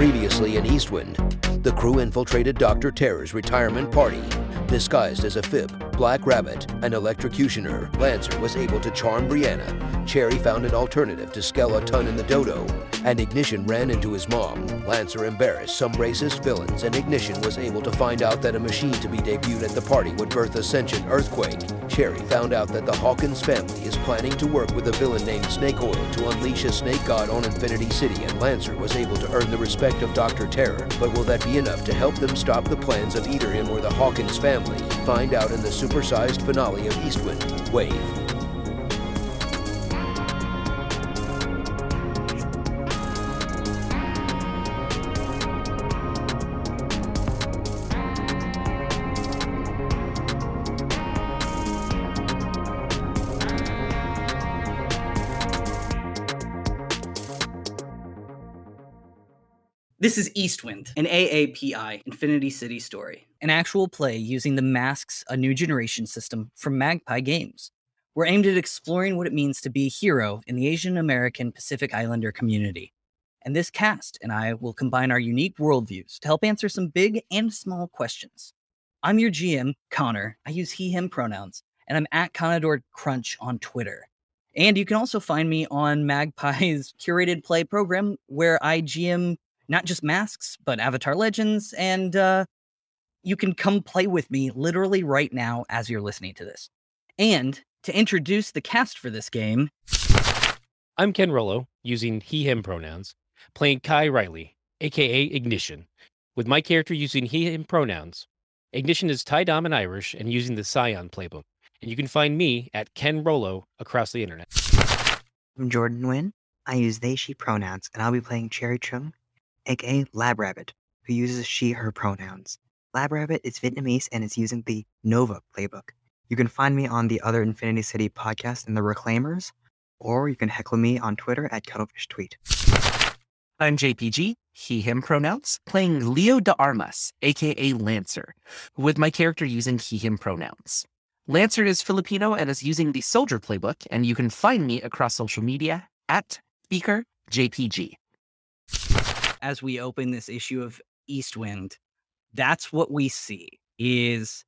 Previously in Eastwind, the crew infiltrated Dr. Terror's retirement party. Disguised as AFib, Black Rabbit, an electrocutioner, Lancer was able to charm Brianna. Cherry found an alternative to Skeleton in the dodo, and Ignition ran into his mom. Lancer embarrassed some racist villains, and Ignition was able to find out that a machine to be debuted at the party would birth a sentient earthquake. Cherry found out that the Hawkins family is planning to work with a villain named Snake Oil to unleash a snake god on Infinity City, and Lancer was able to earn the respect of Dr. Terror. But will that be enough to help them stop the plans of either him or the Hawkins family? Find out in the supersized finale of Eastwind Wave. This is Eastwind, an AAPI Infinity City story, an actual play using the Masks A New Generation system from Magpie Games. We're aimed at exploring what it means to be a hero in the Asian American Pacific Islander community. And this cast and I will combine our unique worldviews to help answer some big and small questions. I'm your GM, Connor. I use he, him pronouns, and I'm at Conador Crunch on Twitter. And you can also find me on Magpie's curated play program where I GM not just masks, but Avatar Legends. And uh, you can come play with me literally right now as you're listening to this. And to introduce the cast for this game, I'm Ken Rollo, using he, him pronouns, playing Kai Riley, aka Ignition, with my character using he, him pronouns. Ignition is Thai Dom and Irish and using the Scion playbook. And you can find me at Ken Rollo across the internet. I'm Jordan Nguyen. I use they, she pronouns, and I'll be playing Cherry Chung, aka Lab Rabbit, who uses she, her pronouns. Lab Rabbit is Vietnamese and is using the Nova playbook. You can find me on the other Infinity City podcast in the Reclaimers, or you can heckle me on Twitter at Cuttlefish Tweet. I'm JPG, he, him pronouns, playing Leo de Armas, aka Lancer, with my character using he, him pronouns. Lancer is Filipino and is using the Soldier playbook, and you can find me across social media at Speaker JPG. As we open this issue of Eastwind, that's what we see is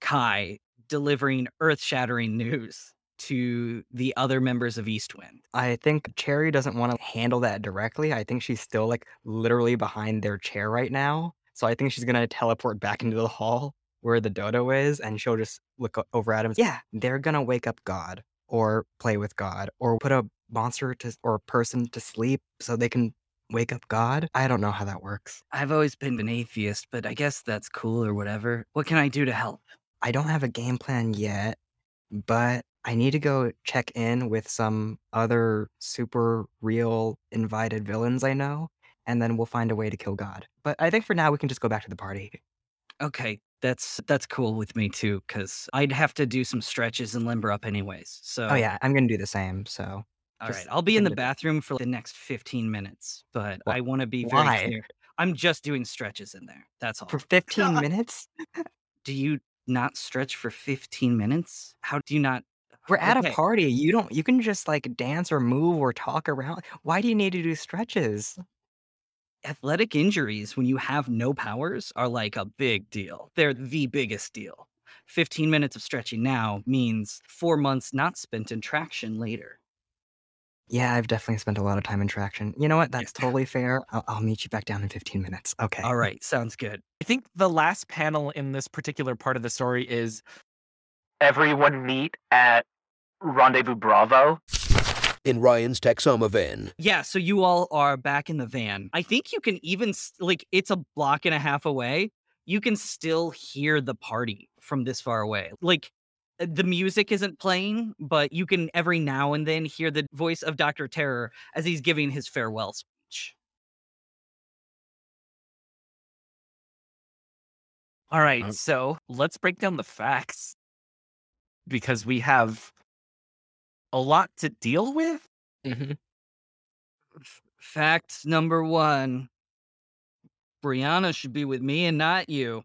Kai delivering earth-shattering news to the other members of Eastwind. I think Cherry doesn't want to handle that directly. I think she's still like literally behind their chair right now. So I think she's gonna teleport back into the hall where the dodo is, and she'll just look over at him. Yeah, they're gonna wake up God or play with God or put a monster to or a person to sleep so they can wake up God. I don't know how that works. I've always been an atheist, but I guess that's cool or whatever. What can I do to help? I don't have a game plan yet, but I need to go check in with some other super real invited villains I know, and then we'll find a way to kill God. But I think for now we can just go back to the party. Okay, that's that's cool with me too, because I'd have to do some stretches and limber up anyways. Oh so Oh yeah, I'm gonna do the same. So all right. I'll be in the bathroom for the next 15 minutes, but Wh- I want to be very why? clear. I'm just doing stretches in there. That's all. for 15 minutes. do you not stretch for 15 minutes? How do you not? We're at Okay. a party. You don't. You can just like dance or move or talk around. Why do you need to do stretches? Athletic injuries when you have no powers are like a big deal. They're the biggest deal. 15 minutes of stretching now means four months not spent in traction later. Yeah, I've definitely spent a lot of time in traction. You know what? That's totally fair. I'll, I'll meet you back down in 15 minutes. Okay. All right, sounds good. I think the last panel in this particular part of the story is everyone meet at Rendezvous Bravo. In Ryan's Texoma van, Yeah, so you all are back in the van. I think you can even like it's a block and a half away. You can still hear the party from this far away. Like the music isn't playing, but you can every now and then hear the voice of Dr. Terror as he's giving his farewell speech. All right, Um, so let's break down the facts because we have a lot to deal with. mhm. F- Fact number 1. Brianna should be with me and not you.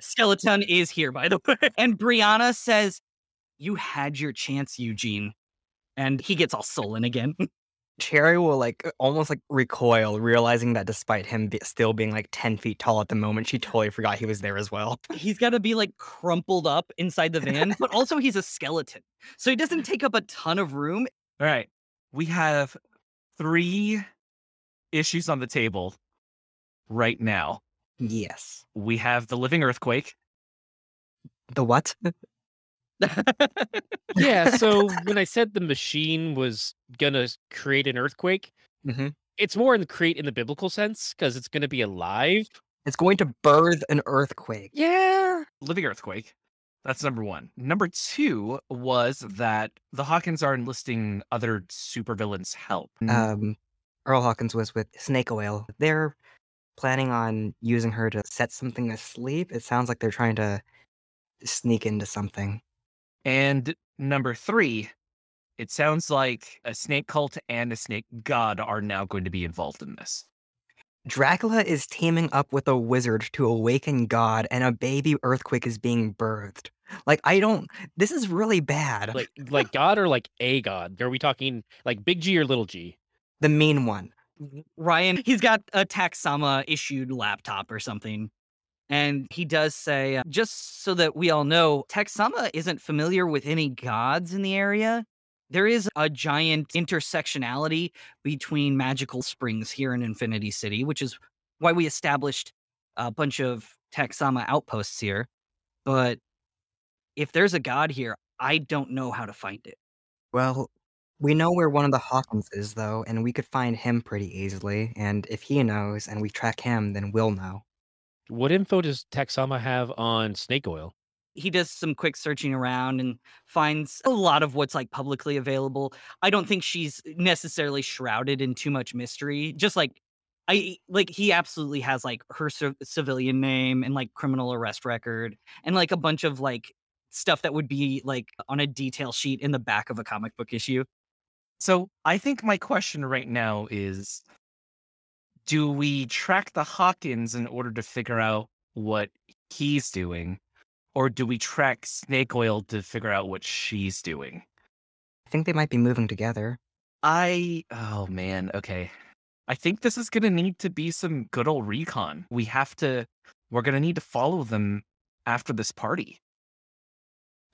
Skeleton is here, by the way. And Brianna says, You had your chance, Eugene. And he gets all sullen again. Cherry will like uh, almost like recoil, realizing that despite him be- still being like 10 feet tall at the moment, she totally forgot he was there as well. He's got to be like crumpled up inside the van, but also he's a skeleton. So he doesn't take up a ton of room. All right. We have three issues on the table right now. Yes. We have the living earthquake. The what? Yeah. So when I said the machine was gonna create an earthquake, Mhm. it's more in the create in the biblical sense because it's gonna be alive. It's going to birth an earthquake. Yeah. Living earthquake. That's number one. Number two was that the Hawkins are enlisting other supervillains' help. Um, Earl Hawkins was with Snake Oil. They're planning on using her to set something asleep. It sounds like they're trying to sneak into something. And number three, it sounds like a snake cult and a snake god are now going to be involved in this. Dracula is teaming up with a wizard to awaken God, and a baby earthquake is being birthed. Like, I don't. This is really bad. Like like God or like a God? Are we talking like big G or little G? the mean one. Ryan, he's got a Taxama issued laptop or something. And he does say, uh, just so that we all know, Taxama isn't familiar with any gods in the area. There is a giant intersectionality between magical springs here in Infinity City, which is why we established a bunch of Taxama outposts here. But if there's a god here, I don't know how to find it. Well, we know where one of the Hawkins is, though, and we could find him pretty easily. And if he knows and we track him, then we'll know. What info does Taxama have on snake oil? he does some quick searching around and finds a lot of what's like publicly available. I don't think she's necessarily shrouded in too much mystery. Just like I like he absolutely has like her civ- civilian name and like criminal arrest record and like a bunch of like stuff that would be like on a detail sheet in the back of a comic book issue. So I think my question right now is do we track the Hawkins in order to figure out what he's doing? Or do we track Snake Oil to figure out what she's doing? I think they might be moving together. I oh man, okay. I think this is gonna need to be some good old recon. We have to we're gonna need to follow them after this party.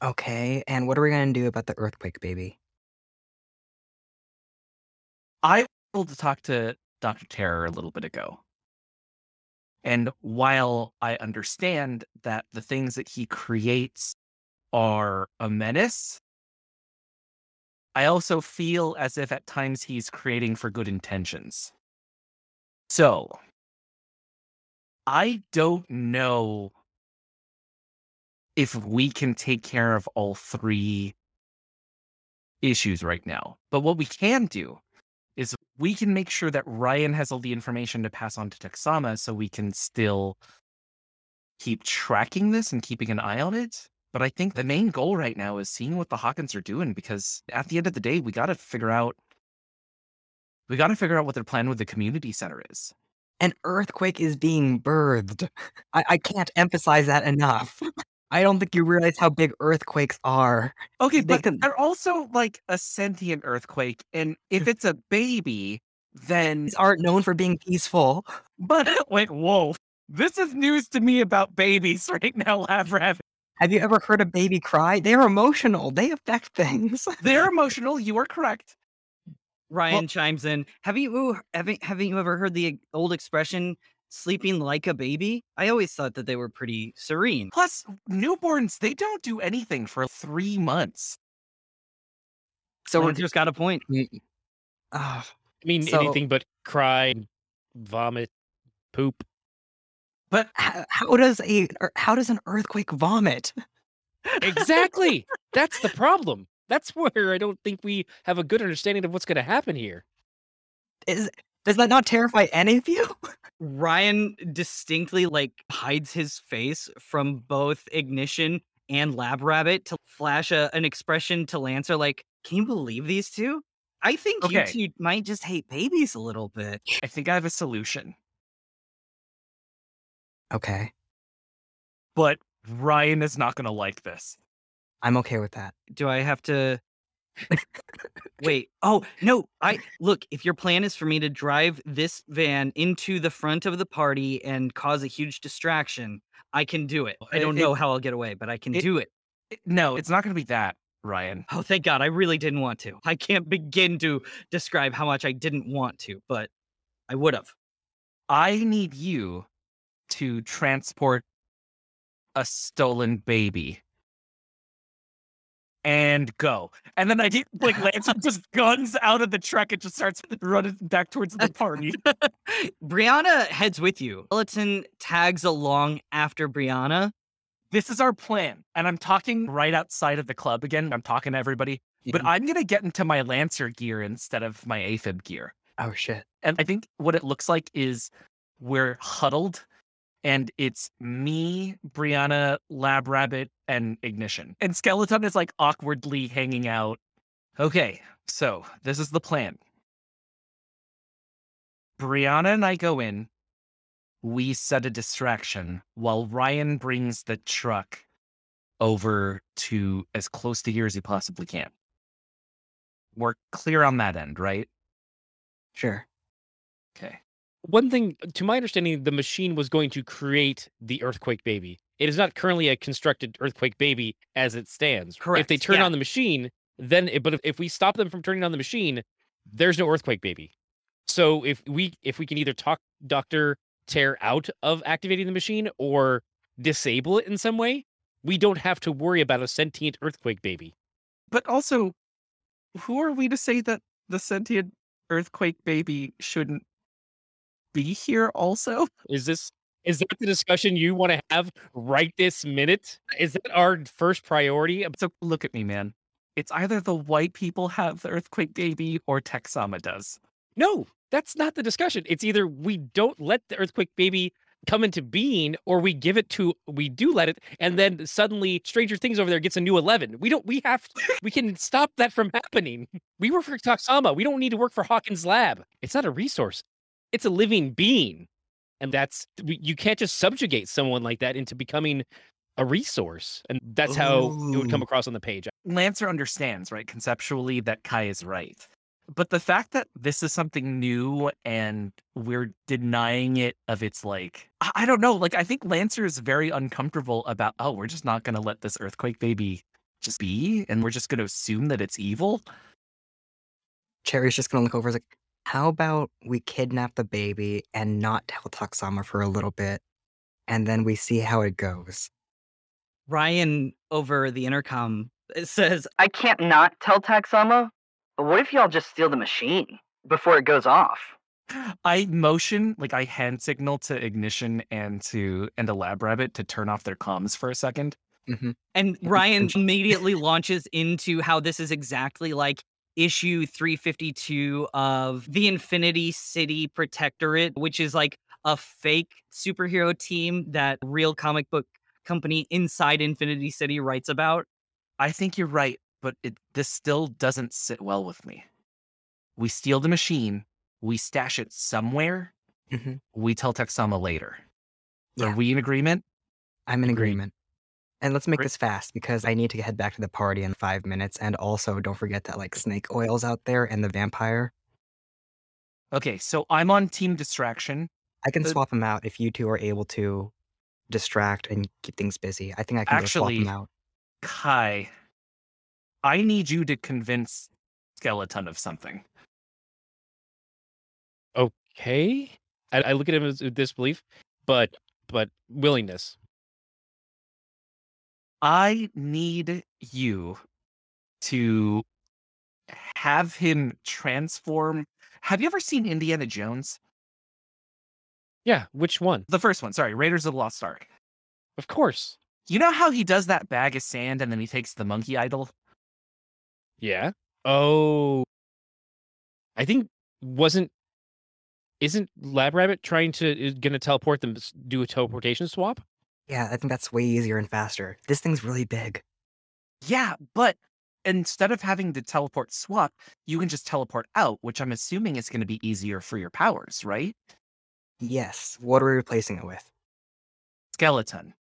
Okay, and what are we going to do about the earthquake, baby? Able to talk to Dr. Terror a little bit ago. And while I understand that the things that he creates are a menace, I also feel as if at times he's creating for good intentions. So, I don't know if we can take care of all three issues right now. But what we can do is we can make sure that Ryan has all the information to pass on to Texama so we can still keep tracking this and keeping an eye on it. But I think the main goal right now is seeing what the Hawkins are doing because at the end of the day, we got to figure out we got to figure out what their plan with the community center is. An earthquake is being birthed. I, I can't emphasize that enough. I don't think you realize how big earthquakes are. Okay, They but can- they're also like a sentient earthquake, and if it's a baby, then These aren't known for being peaceful. but wait, whoa, this is news to me about babies right now, Lab Rabbit. Have you ever heard a baby cry? They're emotional. They affect things. They're emotional. You are correct. Ryan chimes in. Have you haven't haven't you ever heard the old expression sleeping like a baby? I always thought that they were pretty serene. Plus, newborns they don't do anything for three months. So we're just got a point. Ah, I mean, So- anything but cry, vomit, poop. But how, how does a er, how does an earthquake vomit? Exactly. That's the problem. That's where I don't think we have a good understanding of what's going to happen here. Is does that not terrify any of you? Ryan distinctly like hides his face from both ignition and lab rabbit to flash a, an expression to Lancer like, can you believe these two? I think Okay. you two might just hate babies a little bit. I think I have a solution. Okay, But Ryan is not going to like this. I'm okay with that. Do I have to Wait. Oh, no. I look, if your plan is for me to drive this van into the front of the party and cause a huge distraction, I can do it. I don't it- know how I'll get away, but I can it- do it. It- No, it's not going to be that, Ryan. Oh, thank God. I really didn't want to. I can't begin to describe how much I didn't want to, but I would have. I need you to transport a stolen baby. And go. And then I get like Lancer just guns out of the truck and just starts running back towards the party. Brianna heads with you. Skeleton tags along after Brianna. this is our plan. And I'm talking right outside of the club again. I'm talking to everybody. But. I'm gonna get into my Lancer gear instead of my AFib gear. Oh shit. And I think what it looks like is we're huddled and it's me, Brianna, Lab Rabbit, and Ignition. And Skeleton is like awkwardly hanging out. Okay, so this is the plan. Brianna and I go in. We set a distraction while Ryan brings the truck over to as close to here as he possibly can. We're clear on that end, right? Sure. Okay. One thing, to my understanding, the machine was going to create the earthquake baby. It is not currently a constructed earthquake baby as it stands. correct If they turn yeah. on the machine, then it, but if, if we stop them from turning on the machine, there's no earthquake baby. So if we if we can either talk Doctor Terror out of activating the machine or disable it in some way, we don't have to worry about a sentient earthquake baby. But also, who are we to say that the sentient earthquake baby shouldn't be here also? Is this is that the discussion you want to have right this minute? Is that our first priority? So look at me, man. It's either the white people have the earthquake baby or Texama does. No, that's not the discussion. It's either we don't let the earthquake baby come into being or we give it to we do let it and then suddenly Stranger Things over there gets a new 11. We don't we have we can stop that from happening. We work for Toxama. We don't need to work for Hawkins Lab. It's not a resource. It's a living being. And that's you can't just subjugate someone like that into becoming a resource. And that's how it would come across on the page. Lancer understands, right, conceptually, that Kai is right. But the fact that this is something new and we're denying it of its like, I, I don't know. Like, I think Lancer is very uncomfortable about, oh, we're just not going to let this earthquake baby just be and we're just going to assume that it's evil. Cherry's just gonna look over. and like, how about we kidnap the baby and not tell Taksama for a little bit, and then we see how it goes. Ryan over the intercom uh, says, I can't not tell Taxama, but what if y'all just steal the machine before it goes off? I motion, like I hand signal to Ignition and to and a Lab Rabbit to turn off their comms for a second. hmm And Ryan immediately launches into how this is exactly like issue 352 of the Infinity City Protectorate, which is like a fake superhero team that real comic book company inside Infinity City writes about. I think you're right, but it, this still doesn't sit well with me. We steal the machine, we stash it somewhere, hmm we tell Texama later. Yeah. Are we in agreement? I'm in Agreed. agreement. And let's make Great. this fast because I need to head back to the party in five minutes. And also, don't forget that like snake oils out there and the vampire. Okay, so I'm on team distraction. I can Uh, swap them out if you two are able to distract and keep things busy. I think I can go swap them out. Kai, I need you to convince Skeleton of something. Okay. I, I look at him as with disbelief, but but willingness. I need you to have him transform. Have you ever seen Indiana Jones? Yeah, which one? The first one, sorry, Raiders of the Lost Ark. Of course. You know how he does that bag of sand and then he takes the monkey idol? Yeah. Oh. I think wasn't isn't Lab Rabbit trying to is gonna teleport them do a teleportation swap? Yeah, I think that's way easier and faster. This thing's really big. Yeah, but instead of having to teleport swap, you can just teleport out, which I'm assuming is going to be easier for your powers, right? Yes. What are we replacing it with? Skeleton.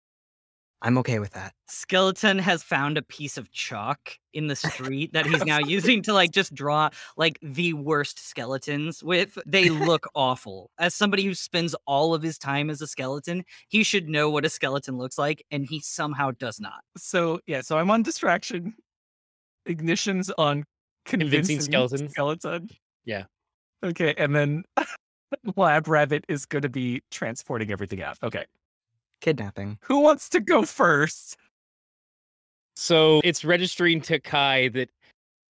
I'm okay with that. Skeleton has found a piece of chalk in the street that he's now using to like just draw like the worst skeletons with. They look awful. As somebody who spends all of his time as a skeleton, he should know what a skeleton looks like, and he somehow does not. So yeah, so I'm on distraction. Ignition's on convincing, Convincing skeleton. Skeleton. Yeah. Okay, and then Lab Rabbit is going to be transporting everything out. Okay, Kidnapping. who wants to go first? So it's registering to Kai that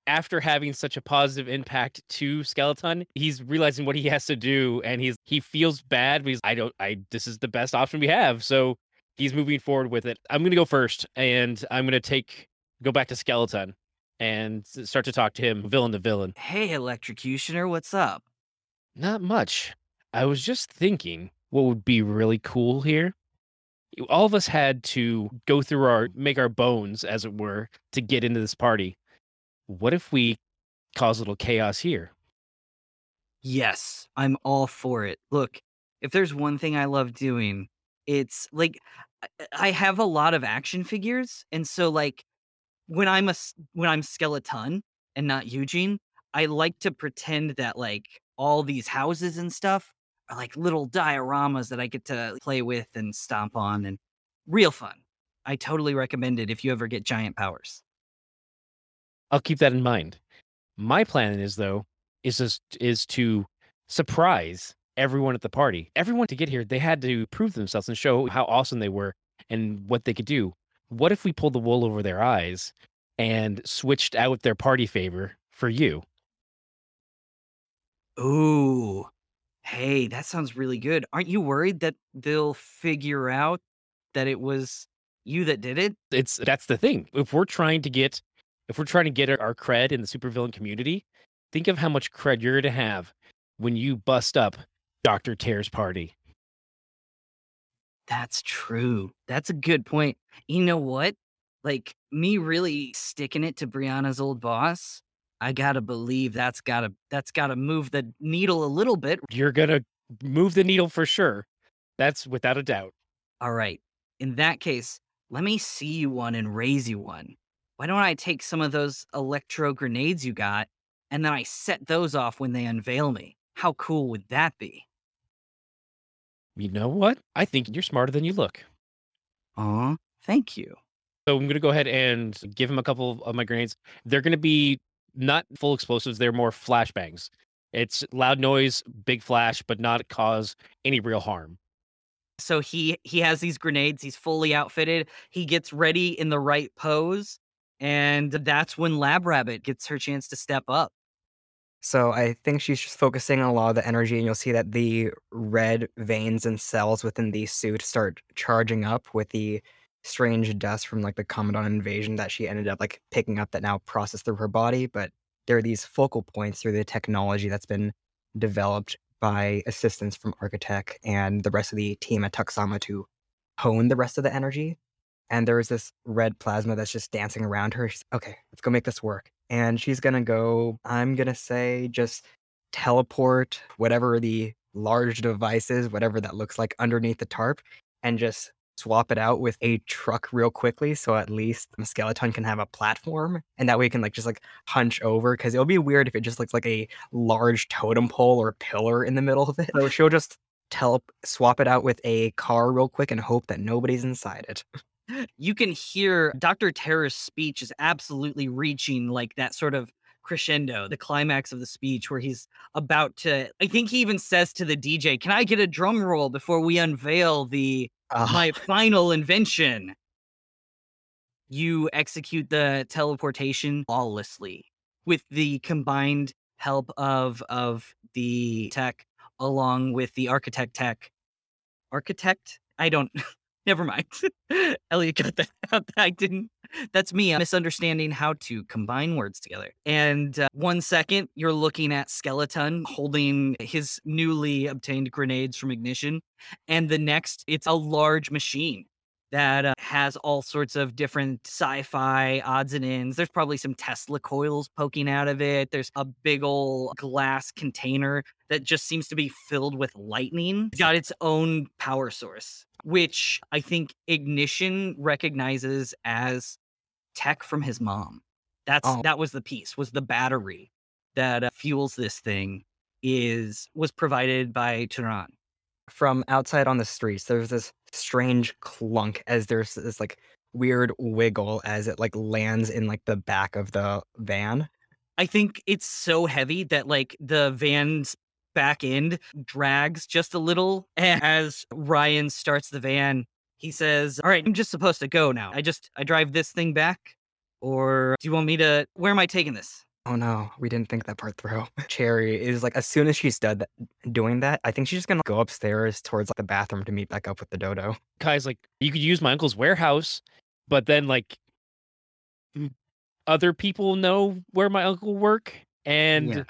after having such a positive impact to Skeleton, he's realizing what he has to do and he's he feels bad, because I don't I this is the best option we have. So he's moving forward with it. I'm gonna go first and I'm gonna take go back to Skeleton and start to talk to him, villain to villain. Hey, electrocutioner, what's up? Not much. I was just thinking what would be really cool here. All of us had to go through our make our bones, as it were, to get into this party. What if we cause a little chaos here? Yes, I'm all for it. Look, if there's one thing I love doing, it's like I- have a lot of action figures, and so like when I'm a when I'm skeleton and not Eugene, I like to pretend that like all these houses and stuff like little dioramas that I get to play with and stomp on, and real fun. I totally recommend it if you ever get giant powers. I'll keep that in mind. My plan is though is just is to surprise everyone at the party. Everyone to get here, they had to prove themselves and show how awesome they were and what they could do. What if we pulled the wool over their eyes and switched out their party favor for you? Ooh. Hey, that sounds really good. Aren't you worried that they'll figure out that it was you that did it? it's that's the thing. If we're trying to get if we're trying to get our, cred in the supervillain community, think of how much cred you're going to have when you bust up Dr. Terror's party. That's true. That's a good point. You know what? Like me really sticking it to Brianna's old boss, I gotta believe that's gotta that's gotta move the needle a little bit. You're to move the needle for sure. That's without a doubt. All right. In that case, let me see you one and raise you one. Why don't I take some of those electro grenades you got and then I set those off when they unveil me? How cool would that be? You know what? I think you're smarter than you look. Aw, thank you. So I'm going to go ahead and give him a couple of my grenades. They're going to be not full explosives, they're more flashbangs. It's loud noise, big flash, but not cause any real harm. So he he has these grenades, he's fully outfitted, he gets ready in the right pose, and that's when Lab Rabbit gets her chance to step up. So I think she's just focusing on a lot of the energy, and you'll see that the red veins and cells within the suit start charging up with the strange dust from like the Commandant invasion that she ended up like picking up that now processed through her body. But there are these focal points through the technology that's been developed by assistance from Architect and the rest of the team at Tuxama to hone the rest of the energy. And there is this red plasma that's just dancing around her. She's okay, let's go make this work. And she's gonna go, I'm gonna say, just teleport whatever the large device is, whatever that looks like underneath the tarp, and just swap it out with a truck real quickly so at least the skeleton can have a platform and that way it can like just like hunch over because it'll be weird if it just looks like a large totem pole or pillar in the middle of it so she'll just tele swap it out with a car real quick and hope that nobody's inside it You can hear Dr. Terror's speech is absolutely reaching like that sort of crescendo, the climax of the speech where he's about to I think he even says to the DJ, "Can I get a drum roll before we unveil the Ah, my final invention. You execute the teleportation flawlessly with the combined help of of the tech along with the architect tech. Architect? I don't never mind. Elliot got that out. I didn't that's me. Misunderstanding how to combine words together. And uh, one second, you're looking at Skeleton holding his newly obtained grenades from Ignition and the next it's a large machine that uh, has all sorts of different sci-fi odds and ends there's probably some tesla coils poking out of it there's a big old glass container that just seems to be filled with lightning it's got its own power source which I think Ignition recognizes as tech from his mom. That's Oh. that was the piece was the battery that uh, fuels this thing is was provided by Tehran. From outside on the streets, there's this strange clunk as there's this like weird wiggle as it like lands in like the back of the van. I think it's so heavy that like the van's back end drags just a little. As Ryan starts the van, he says, All right, I'm just supposed to go now. I just I drive this thing back. Or do you want me to where am I taking this? Oh no, we didn't think that part through. Cherry is like as soon as she's done that, doing that, I think she's just gonna go upstairs towards like the bathroom to meet back up with the dodo. Kai's like, you could use my uncle's warehouse, but then like other people know where my uncle work, and Yeah.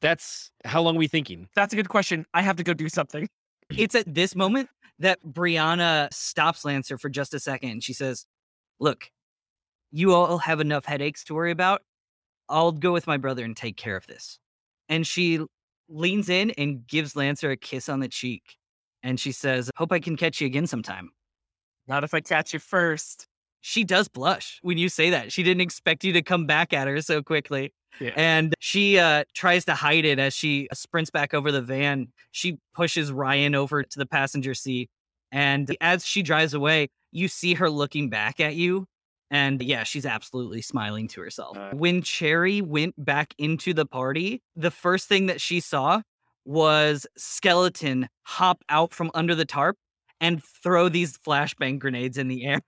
that's how long are we thinking? That's a good question. I have to go do something. It's at this moment that Brianna stops Lancer for just a second and she says, Look, you all have enough headaches to worry about. I'll go with my brother and take care of this. And she leans in and gives Lancer a kiss on the cheek. And she says, Hope I can catch you again sometime. Not if I catch you first. She does blush when you say that. She didn't expect you to come back at her so quickly. Yeah. And she uh, tries to hide it as she sprints back over the van. She pushes Ryan over to the passenger seat. And as she drives away, you see her looking back at you. And yeah, she's absolutely smiling to herself. Uh. when Cherry went back into the party, the first thing that she saw was Skeleton hop out from under the tarp and throw these flashbang grenades in the air.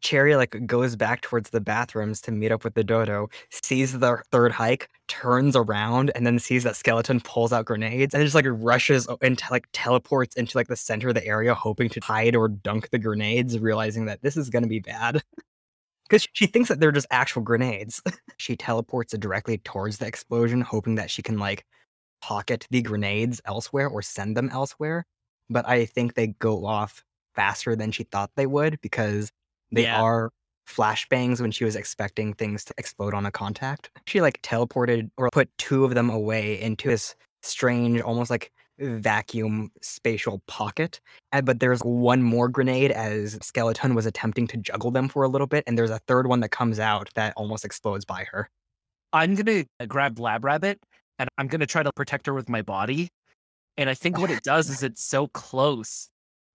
Cherry like goes back towards the bathrooms to meet up with the dodo, sees the third hike, turns around, and then sees that skeleton pulls out grenades and just like rushes and like teleports into like the center of the area, hoping to hide or dunk the grenades, realizing that this is gonna be bad. Because she thinks that they're just actual grenades. she teleports directly towards the explosion, hoping that she can like pocket the grenades elsewhere or send them elsewhere. But I think they go off faster than she thought they would because they Yeah. are flashbangs when she was expecting things to explode on a contact. She like teleported or put two of them away into this strange, almost like vacuum spatial pocket. But there's one more grenade as Skeleton was attempting to juggle them for a little bit, and there's a third one that comes out that almost explodes by her. I'm gonna uh, grab Lab Rabbit and I'm gonna try to protect her with my body. And I think what it does is it's so close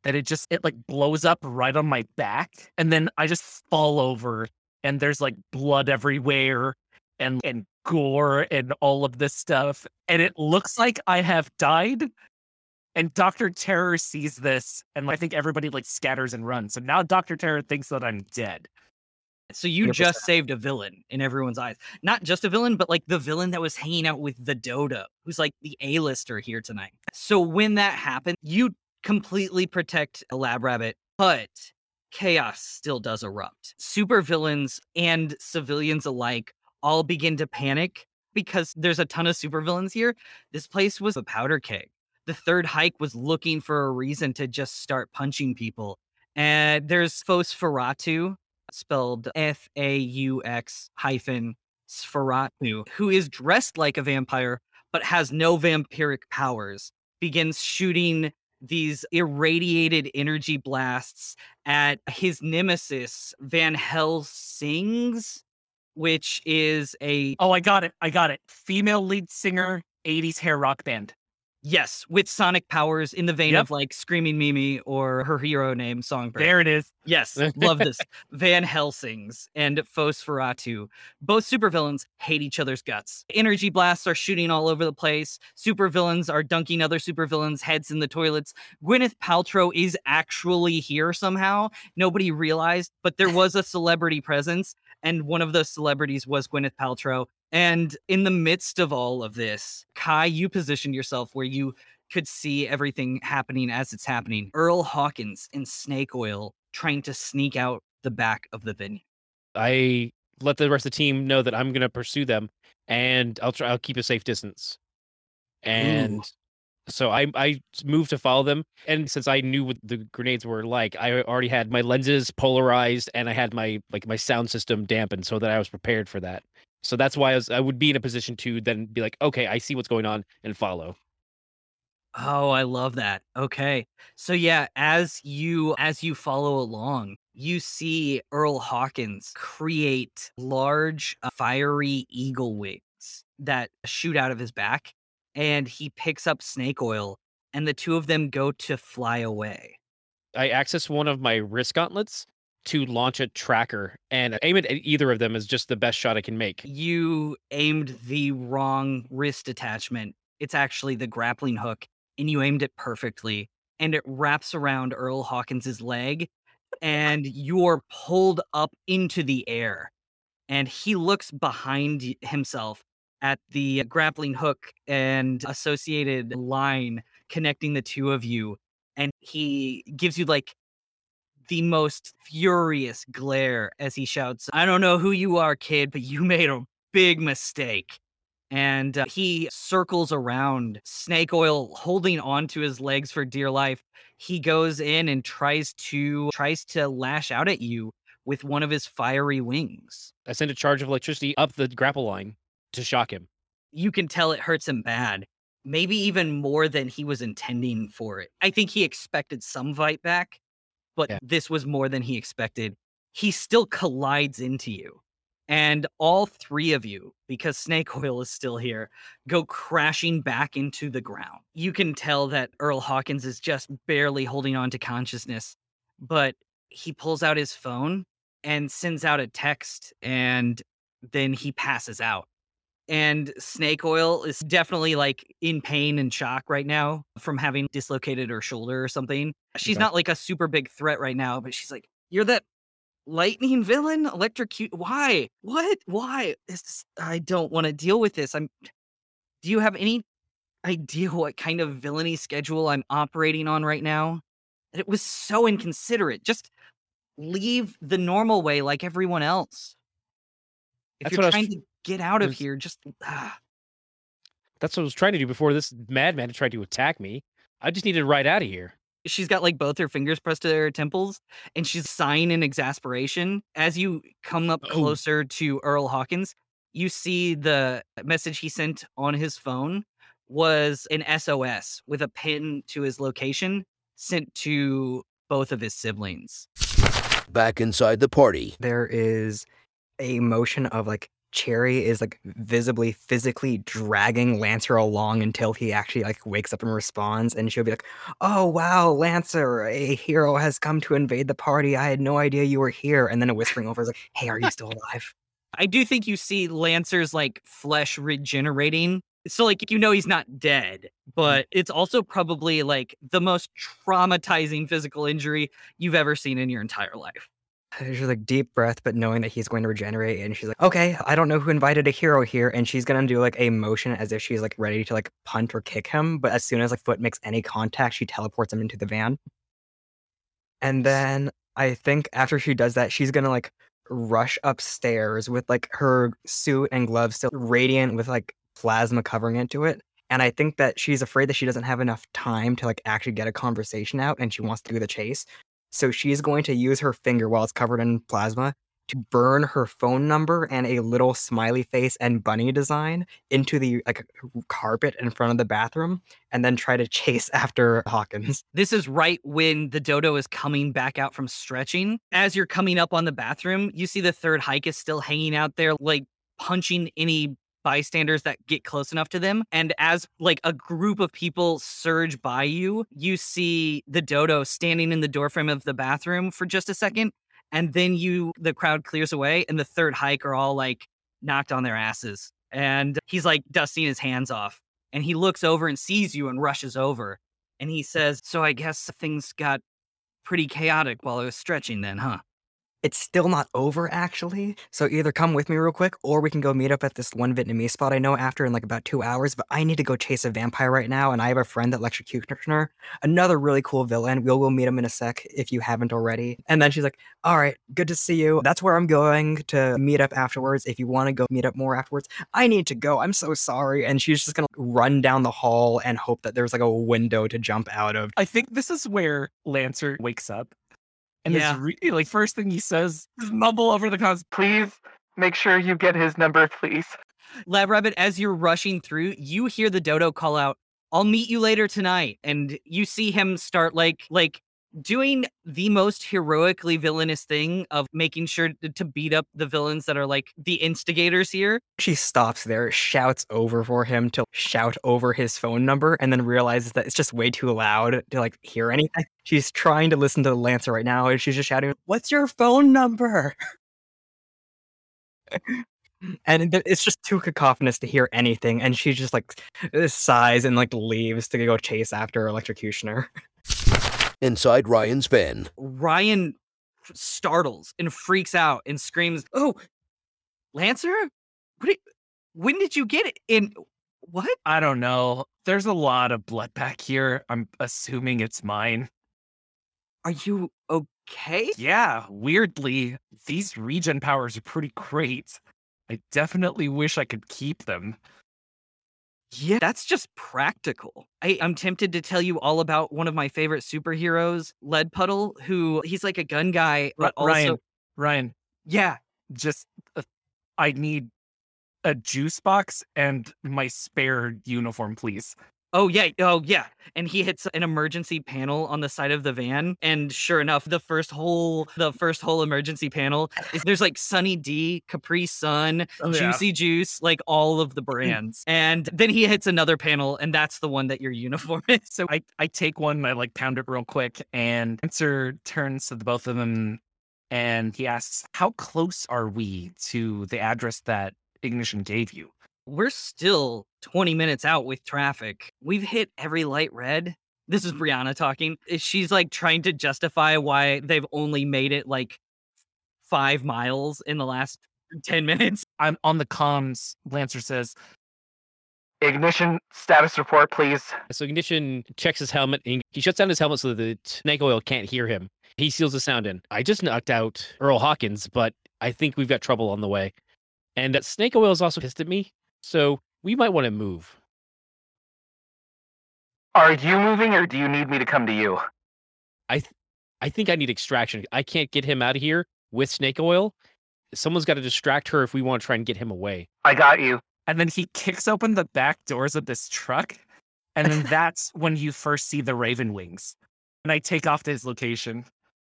that it just it like blows up right on my back, and then I just fall over, and there's like blood everywhere, and and gore and all of this stuff, and it looks like I have died. And Doctor Terror sees this, and I think everybody like scatters and runs. So now Doctor Terror thinks that I'm dead. So you 100%. just saved a villain in everyone's eyes. Not just a villain, but like the villain that was hanging out with the Dodo, who's like the A-lister here tonight. So when that happened, you completely protect a lab rabbit, but chaos still does erupt. Supervillains and civilians alike all begin to panic because there's a ton of supervillains here. This place was a powder keg. The third hike was looking for a reason to just start punching people. And there's Faux-Sferatu, spelled F A U X hyphen Sferatu, who is dressed like a vampire but has no vampiric powers, begins shooting these irradiated energy blasts at his nemesis, Van Helsing's, which is a Oh, I got it. I got it. Female lead singer, 80s hair rock band. Yes, with sonic powers in the vein Yep. of like Screaming Mimi or her hero name Songbird. There it is. Yes, love this. Van Helsing's and Faux-Sferatu. Both supervillains hate each other's guts. Energy blasts are shooting all over the place. Supervillains are dunking other supervillains' heads in the toilets. Gwyneth Paltrow is actually here somehow. Nobody realized, but there was a celebrity presence, and one of those celebrities was Gwyneth Paltrow. And in the midst of all of this, Kai, you positioned yourself where you could see everything happening as it's happening. Earl Hawkins in snake oil trying to sneak out the back of the vineyard. I let the rest of the team know that I'm going to pursue them, and I'll try. I'll keep a safe distance. And so I I moved to follow them, and since I knew what the grenades were like, I already had my lenses polarized, and I had my like my sound system dampened, so that I was prepared for that. So that's why I was I would be in a position to then be like, okay, I see what's going on, and follow. Oh, I love that. Okay. So yeah, as you as you follow along, you see Earl Hawkins create large uh, fiery eagle wings that shoot out of his back and he picks up snake oil and the two of them go to fly away. I access one of my wrist gauntlets to launch a tracker and aim it at either of them is just the best shot I can make. You aimed the wrong wrist attachment. It's actually the grappling hook and you aimed it perfectly and it wraps around Earl Hawkins's leg and you're pulled up into the air and he looks behind himself at the grappling hook and associated line connecting the two of you and he gives you like the most furious glare as he shouts i don't know who you are kid but you made a big mistake. And uh, he circles around snake oil holding onto his legs for dear life. He goes in and tries to tries to lash out at you with one of his fiery wings. I send a charge of electricity up the grapple line to shock him. you can tell it hurts him bad maybe even more than he was intending for it. I think he expected some fight back but Yeah. this was more than he expected. He still collides into you and all three of you because snake oil is still here go crashing back into the ground. You can tell that earl hawkins is just barely holding on to consciousness but he pulls out his phone and sends out a text and then he passes out and snake oil is definitely like in pain and shock right now from having dislocated her shoulder or something. She's Okay. not like a super big threat right now but she's like you're that lightning villain? Electrocute why? What? Why? This is- i don't want to deal with this. I'm do you have any idea what kind of villainy schedule i'm operating on right now? It was so inconsiderate. Just leave the normal way like everyone else. If That's you're I was trying to get out of here just ah. That's what I was trying to do before this madman tried to attack me. I just needed to ride out of here. she's got like both her fingers pressed to her temples and she's sighing in exasperation as you come up Oh. closer to earl hawkins you see the message he sent on his phone was an sos with a pin to his location sent to both of his siblings Back inside the party, There is a motion of like Cherry is like visibly physically dragging Lancer along until he actually like wakes up and responds and she'll be like, "Oh wow, Lancer, a hero has come to invade the party. I had no idea you were here." And then a whispering over is like, "Hey, are you still alive?" i do think you see lancer's like flesh regenerating so like you know he's not dead mm. but it's also probably like the most traumatizing physical injury you've ever seen in your entire life She's like deep breath, but knowing that he's going to regenerate, and she's like, "Okay, I don't know who invited a hero here," and she's gonna do like a motion as if she's like ready to like punt or kick him, but as soon as like foot makes any contact, she teleports him into the van. And then I think after she does that, she's gonna like rush upstairs with like her suit and gloves still radiant with like plasma covering into it. And I think that she's afraid that she doesn't have enough time to like actually get a conversation out and she wants to do the chase. So she's going to use her finger while it's covered in plasma to burn her phone number and a little smiley face and bunny design into the like carpet in front of the bathroom and then try to chase after Hawkins. This is right when the dodo is coming back out from stretching. As you're coming up on the bathroom, you see the third hike is still hanging out there, like punching any bystanders that get close enough to them. And as like a group of people surge by you, you see the dodo standing in the doorframe of the bathroom for just a second. And then you, the crowd clears away, and the third hike are all like knocked on their asses. And he's like dusting his hands off. And he looks over and sees you and rushes over and he says, So I guess things got pretty chaotic while I was stretching then, huh? It's still not over actually. So either come with me real quick or we can go meet up at this one Vietnamese spot I know after in like about two hours. But I need to go chase a vampire right now. And I have a friend that Electrocutioner, another really cool villain. We'll go meet him in a sec if you haven't already. And then she's like, All right, good to see you. That's where I'm going to meet up afterwards. If you want to go meet up more afterwards, I need to go. I'm so sorry. And she's just gonna run down the hall and hope that there's like a window to jump out of. I think this is where Lancer wakes up. And Yeah. is re- like first thing he says is mumble over the cons. Please make sure you get his number, please. Lab Rabbit, as you're rushing through, you hear the dodo call out, I'll meet you later tonight. And you see him start like like doing the most heroically villainous thing of making sure to beat up the villains that are like the instigators here. She stops there, shouts over for him to shout over his phone number, and then realizes that it's just way too loud to like hear anything. She's trying to listen to the Lancer right now, and she's just shouting, "What's your phone number?" and it's just too cacophonous to hear anything. And she just like sighs and like leaves to go chase after Electrocutioner. Inside Ryan's van, Ryan startles and freaks out and screams, "Oh, Lancer! What? Did, when did you get it? In what? I don't know. There's a lot of blood back here. I'm assuming it's mine. Are you okay? Yeah, weirdly, these regen powers are pretty great. I definitely wish I could keep them. Yeah, that's just practical. I, I'm tempted to tell you all about one of my favorite superheroes, Lead Puddle, who he's like a gun guy, but R- Ryan, also Ryan, yeah. just uh, I need a juice box and my spare uniform, please. Oh yeah, oh yeah. And he hits an emergency panel on the side of the van, and sure enough, the first whole the first whole emergency panel is there's like Sunny D, Capri Sun, Oh, yeah. Juicy Juice, like all of the brands. and then he hits another panel, and that's the one that your uniform is. So I, I take one, I like pound it real quick, and Answer turns to the both of them and he asks, How close are we to the address that Ignition gave you? We're still 20 minutes out with traffic. We've hit every light red. This is Brianna talking. Eh, she's like trying to justify why they've only made it like five miles in the last 10 minutes. I'm on the comms. Lancer says, Ignition status report, please. So Ignition checks his helmet and he shuts down his helmet so that Snake Oil can't hear him. He seals the sound in. I just knocked out Earl Hawkins, but I think we've got trouble on the way. And that Snake Oil is also pissed at me, so we might want to move. Are you moving or do you need me to come to you? I I think I need extraction. I can't get him out of here with Snake Oil. Someone's got to distract her if we want to try and get him away. I got you. And then he kicks open the back doors of this truck. And then that's when you first see the Raven Wings. And I take off to his location.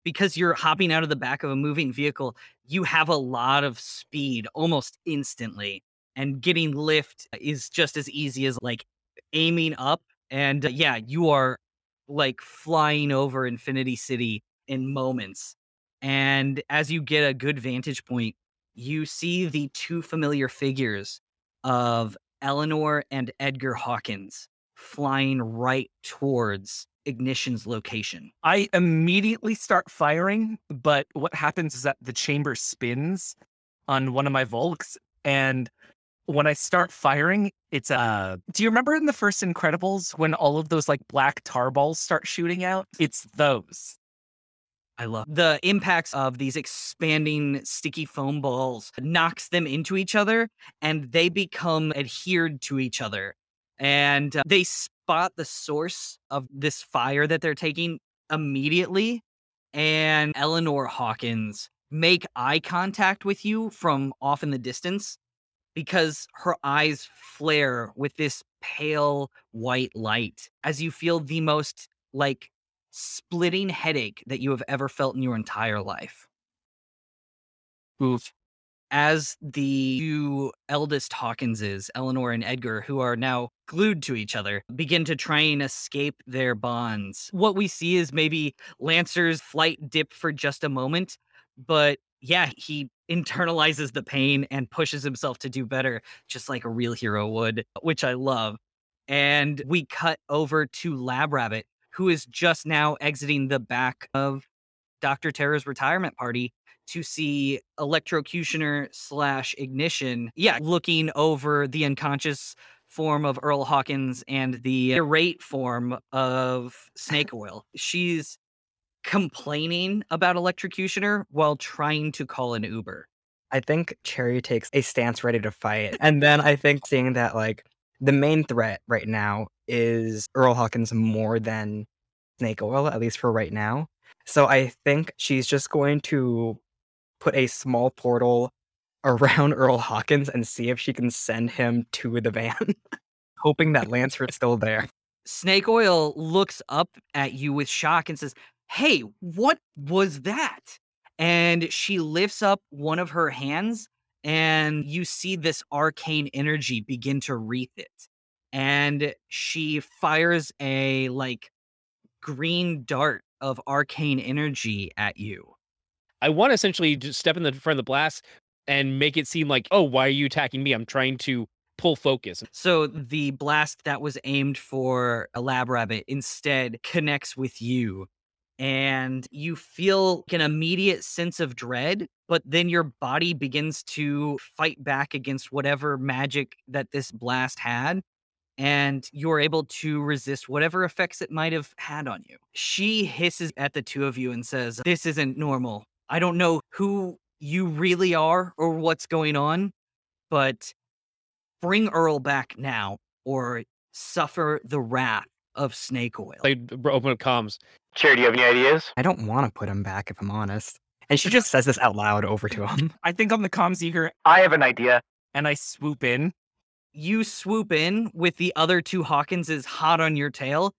because you're hopping out of the back of a moving vehicle, you have a lot of speed almost instantly. And getting lift is just as easy as like aiming up. And uh, yeah, you are like flying over Infinity City in moments. And as you get a good vantage point, you see the two familiar figures of Eleanor and Edgar Hawkins flying right towards Ignition's location. I immediately start firing, but what happens is that the chamber spins on one of my Volks. And when I start firing, it's uh do you remember in the first Incredibles when all of those like black tar balls start shooting out? It's those. I love the impacts of these expanding sticky foam balls knocks them into each other and they become adhered to each other. And uh, they spot the source of this fire that they're taking immediately. And Eleanor Hawkins make eye contact with you from off in the distance because her eyes flare with this pale white light as you feel the most like splitting headache that you have ever felt in your entire life. Oof. As the two eldest Hawkinses, Eleanor and Edgar, who are now glued to each other, begin to try and escape their bonds. What we see is maybe Lancer's flight dip for just a moment, but yeah, he internalizes the pain and pushes himself to do better, just like a real hero would, which I love. And we cut over to Lab Rabbit, who is just now exiting the back of Dr. Terror's retirement party to see electrocutioner slash ignition. Yeah, looking over the unconscious form of Earl Hawkins and the irate form of Snake Oil. She's complaining about electrocutioner while trying to call an Uber. I think Cherry takes a stance ready to fight. And then I think seeing that like the main threat right now is Earl Hawkins more than Snake Oil, at least for right now. So I think she's just going to put a small portal around Earl Hawkins and see if she can send him to the van, hoping that Lancer is still there. Snake Oil looks up at you with shock and says, Hey, what was that? And she lifts up one of her hands, and you see this arcane energy begin to wreath it. And she fires a like green dart of arcane energy at you. I want to essentially just step in the front of the blast and make it seem like, oh, why are you attacking me? I'm trying to pull focus. So the blast that was aimed for a lab rabbit instead connects with you. And you feel an immediate sense of dread, but then your body begins to fight back against whatever magic that this blast had. And you're able to resist whatever effects it might have had on you. She hisses at the two of you and says, This isn't normal. I don't know who you really are or what's going on, but bring Earl back now or suffer the wrath of snake oil. I open up comms. Cherry, do you have any ideas? I don't want to put him back if I'm honest. And she just says this out loud over to him. I think on the comms eager. I have an idea. and I swoop in. you swoop in with the other two Hawkinses hot on your tail.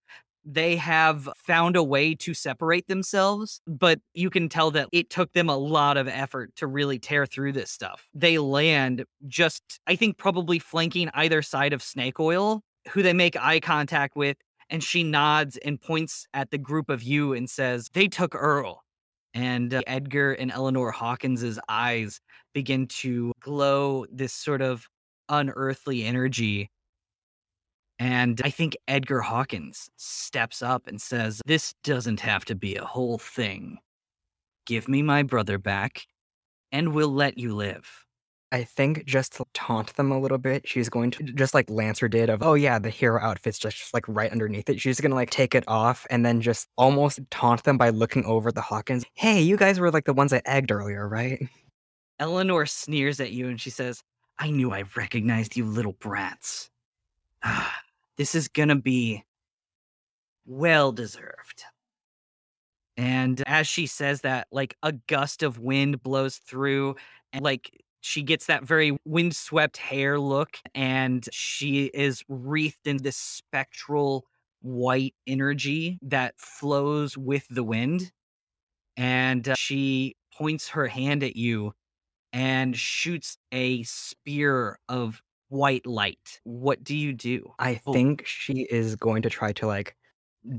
They have found a way to separate themselves, but you can tell that it took them a lot of effort to really tear through this stuff. They land just, I think, probably flanking either side of Snake Oil, who they make eye contact with, and she nods and points at the group of you and says, They took Earl. And uh, Edgar and Eleanor Hawkins's eyes begin to glow this sort of unearthly energy. And I think Edgar Hawkins steps up and says, This doesn't have to be a whole thing. Give me my brother back, and we'll let you live. I think just to taunt them a little bit, she's going to just like Lancer did of, oh yeah, the hero outfit's just, just like right underneath it. She's gonna like take it off and then just almost taunt them by looking over the Hawkins. Hey, you guys were like the ones I egged earlier, right? Eleanor sneers at you and she says, I knew I recognized you little brats. Ah, this is gonna be well deserved. And as she says that, like a gust of wind blows through, and like she gets that very windswept hair look, and she is wreathed in this spectral white energy that flows with the wind. And uh, she points her hand at you and shoots a spear of white light. What do you do? I think she is going to try to like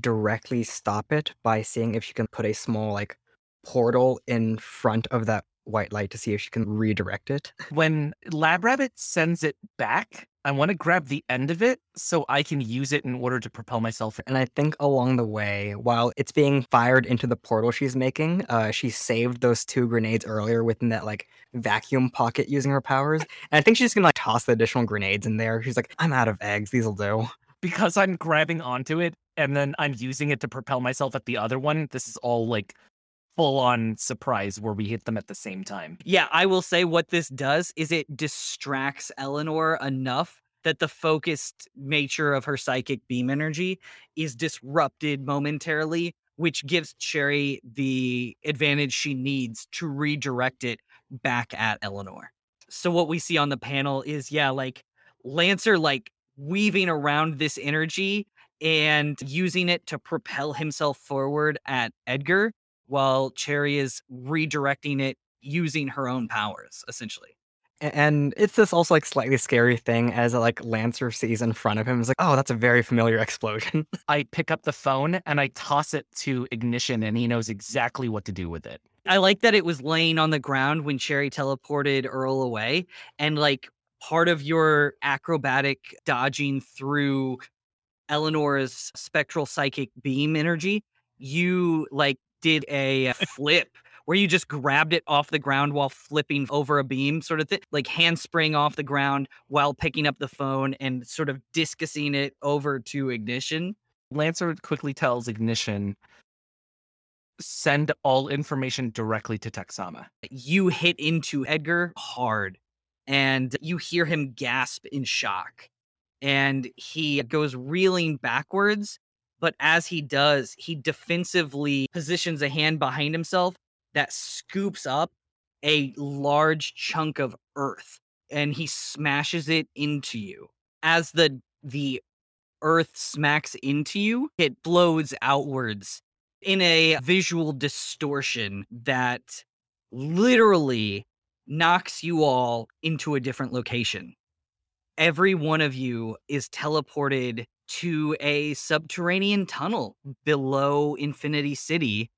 directly stop it by seeing if she can put a small like portal in front of that white light to see if she can redirect it. When Lab Rabbit sends it back, I want to grab the end of it so I can use it in order to propel myself. And I think along the way, while it's being fired into the portal she's making, uh, she saved those two grenades earlier within that like vacuum pocket using her powers. And I think she's gonna like toss the additional grenades in there. She's like, I'm out of eggs. These'll do. Because I'm grabbing onto it and then I'm using it to propel myself at the other one. This is all like full on surprise where we hit them at the same time. Yeah, I will say what this does is it distracts Eleanor enough that the focused nature of her psychic beam energy is disrupted momentarily, which gives Cherry the advantage she needs to redirect it back at Eleanor. So what we see on the panel is yeah, like Lancer like weaving around this energy and using it to propel himself forward at Edgar while Cherry is redirecting it using her own powers, essentially. And it's this also like slightly scary thing as like Lancer sees in front of him. It's like, oh, that's a very familiar explosion. I pick up the phone and I toss it to Ignition and he knows exactly what to do with it. I like that it was laying on the ground when Cherry teleported Earl away, and like part of your acrobatic dodging through Eleanor's spectral psychic beam energy, you like did a uh, flip where you just grabbed it off the ground while flipping over a beam, sort of thing, like handspring off the ground while picking up the phone and sort of discusing it over to ignition. Lancer quickly tells Ignition, send all information directly to Texama. you hit into Edgar hard and you hear him gasp in shock. And he goes reeling backwards. But as he does, he defensively positions a hand behind himself that scoops up a large chunk of earth and he smashes it into you. As the the earth smacks into you, it blows outwards in a visual distortion that literally knocks you all into a different location. Every one of you is teleported to a subterranean tunnel below Infinity City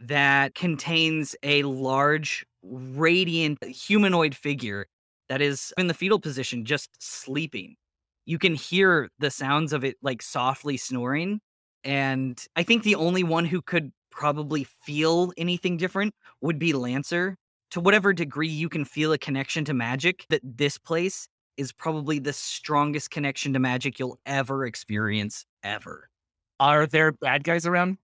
that contains a large, radiant uh, humanoid figure that is in the fetal position, just sleeping. You can hear the sounds of it like softly snoring. And I think the only one who could probably feel anything different would be Lancer. To whatever degree you can feel a connection to magic, that this place is probably the strongest connection to magic you'll ever experience, ever. Are there bad guys around?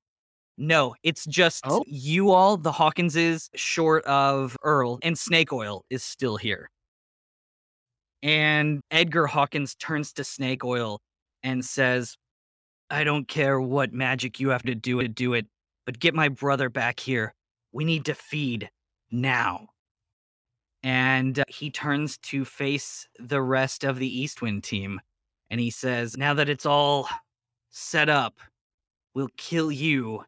No, it's just Oh. you all, the Hawkinses, short of Earl, and Snake Oil is still here. And Edgar Hawkins turns to Snake Oil and says, I don't care what magic you have to do to do it, but get my brother back here. We need to feed now. And uh, he turns to face the rest of the Eastwind team. And he says, Now that it's all set up, we'll kill you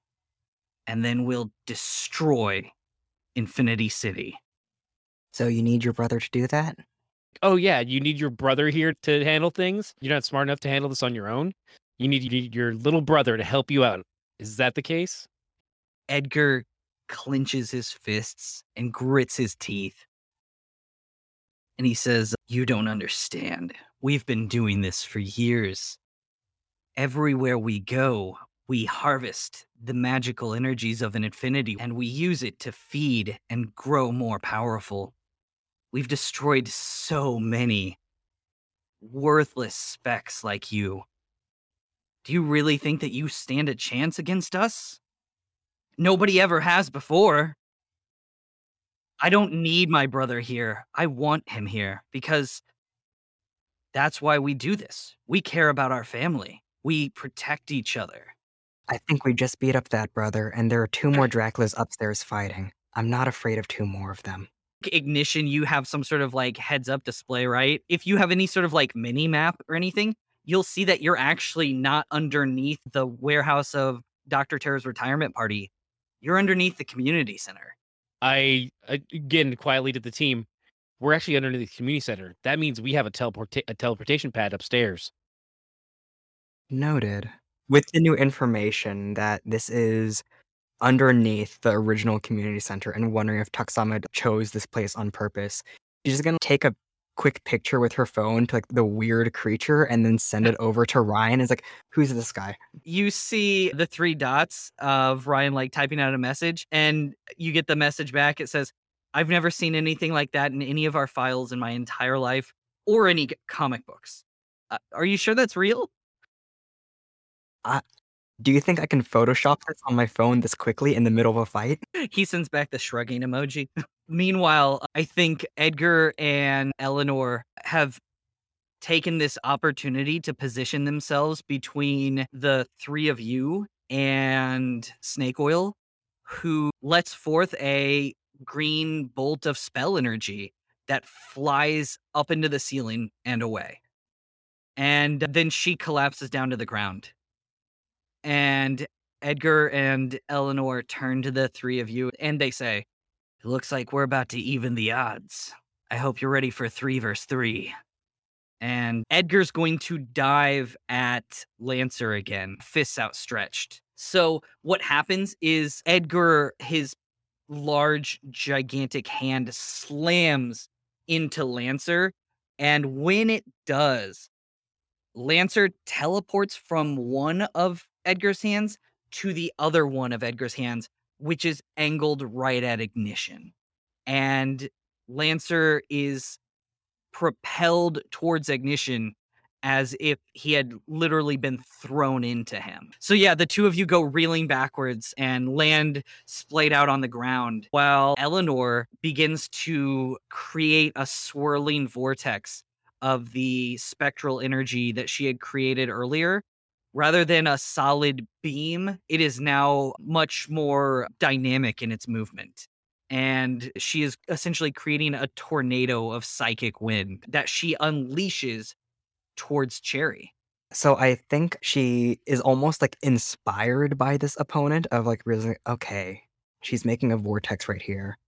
and then we'll destroy Infinity City. So you need your brother to do that? Oh yeah, you need your brother here to handle things. You're not smart enough to handle this on your own. You need, you need your little brother to help you out. Is that the case? Edgar clenches his fists and grits his teeth. And he says, You don't understand. We've been doing this for years. Everywhere we go, we harvest the magical energies of an infinity and we use it to feed and grow more powerful. We've destroyed so many worthless specks like you. Do you really think that you stand a chance against us? Nobody ever has before. I don't need my brother here. I want him here because that's why we do this. We care about our family. We protect each other. I think we just beat up that brother, and there are two more Draculas upstairs fighting. I'm not afraid of two more of them. Ignition, you have some sort of like heads up display, right? If you have any sort of like mini map or anything, you'll see that you're actually not underneath the warehouse of Dr. Terror's retirement party. You're underneath the community center. I again quietly to the team. We're actually underneath the community center. That means we have a teleport a teleportation pad upstairs. Noted. With the new information that this is underneath the original community center and wondering if Tuxama chose this place on purpose, she's just gonna take a quick picture with her phone to like the weird creature and then send it over to Ryan. It's like, who's this guy? you see the three dots of Ryan like typing out a message, and you get the message back. It says, I've never seen anything like that in any of our files in my entire life or any comic books. Uh, are you sure that's real? Do you think I can Photoshop this on my phone this quickly in the middle of a fight? He sends back the shrugging emoji. Meanwhile, I think Edgar and Eleanor have taken this opportunity to position themselves between the three of you and Snake Oil, who lets forth a green bolt of spell energy that flies up into the ceiling and away. And then she collapses down to the ground. And Edgar and Eleanor turn to the three of you and they say, It looks like we're about to even the odds. I hope you're ready for three versus three. And Edgar's going to dive at Lancer again, fists outstretched. So what happens is Edgar, his large, gigantic hand slams into Lancer. And when it does, Lancer teleports from one of Edgar's hands to the other one of Edgar's hands, which is angled right at ignition. And Lancer is propelled towards ignition as if he had literally been thrown into him. So yeah, the two of you go reeling backwards and land splayed out on the ground while Eleanor begins to create a swirling vortex of the spectral energy that she had created earlier. Rather than a solid beam, it is now much more dynamic in its movement and she is essentially creating a tornado of psychic wind that she unleashes towards Cherry. So I think she is almost like inspired by this opponent of like realizing, okay, she's making a vortex right here.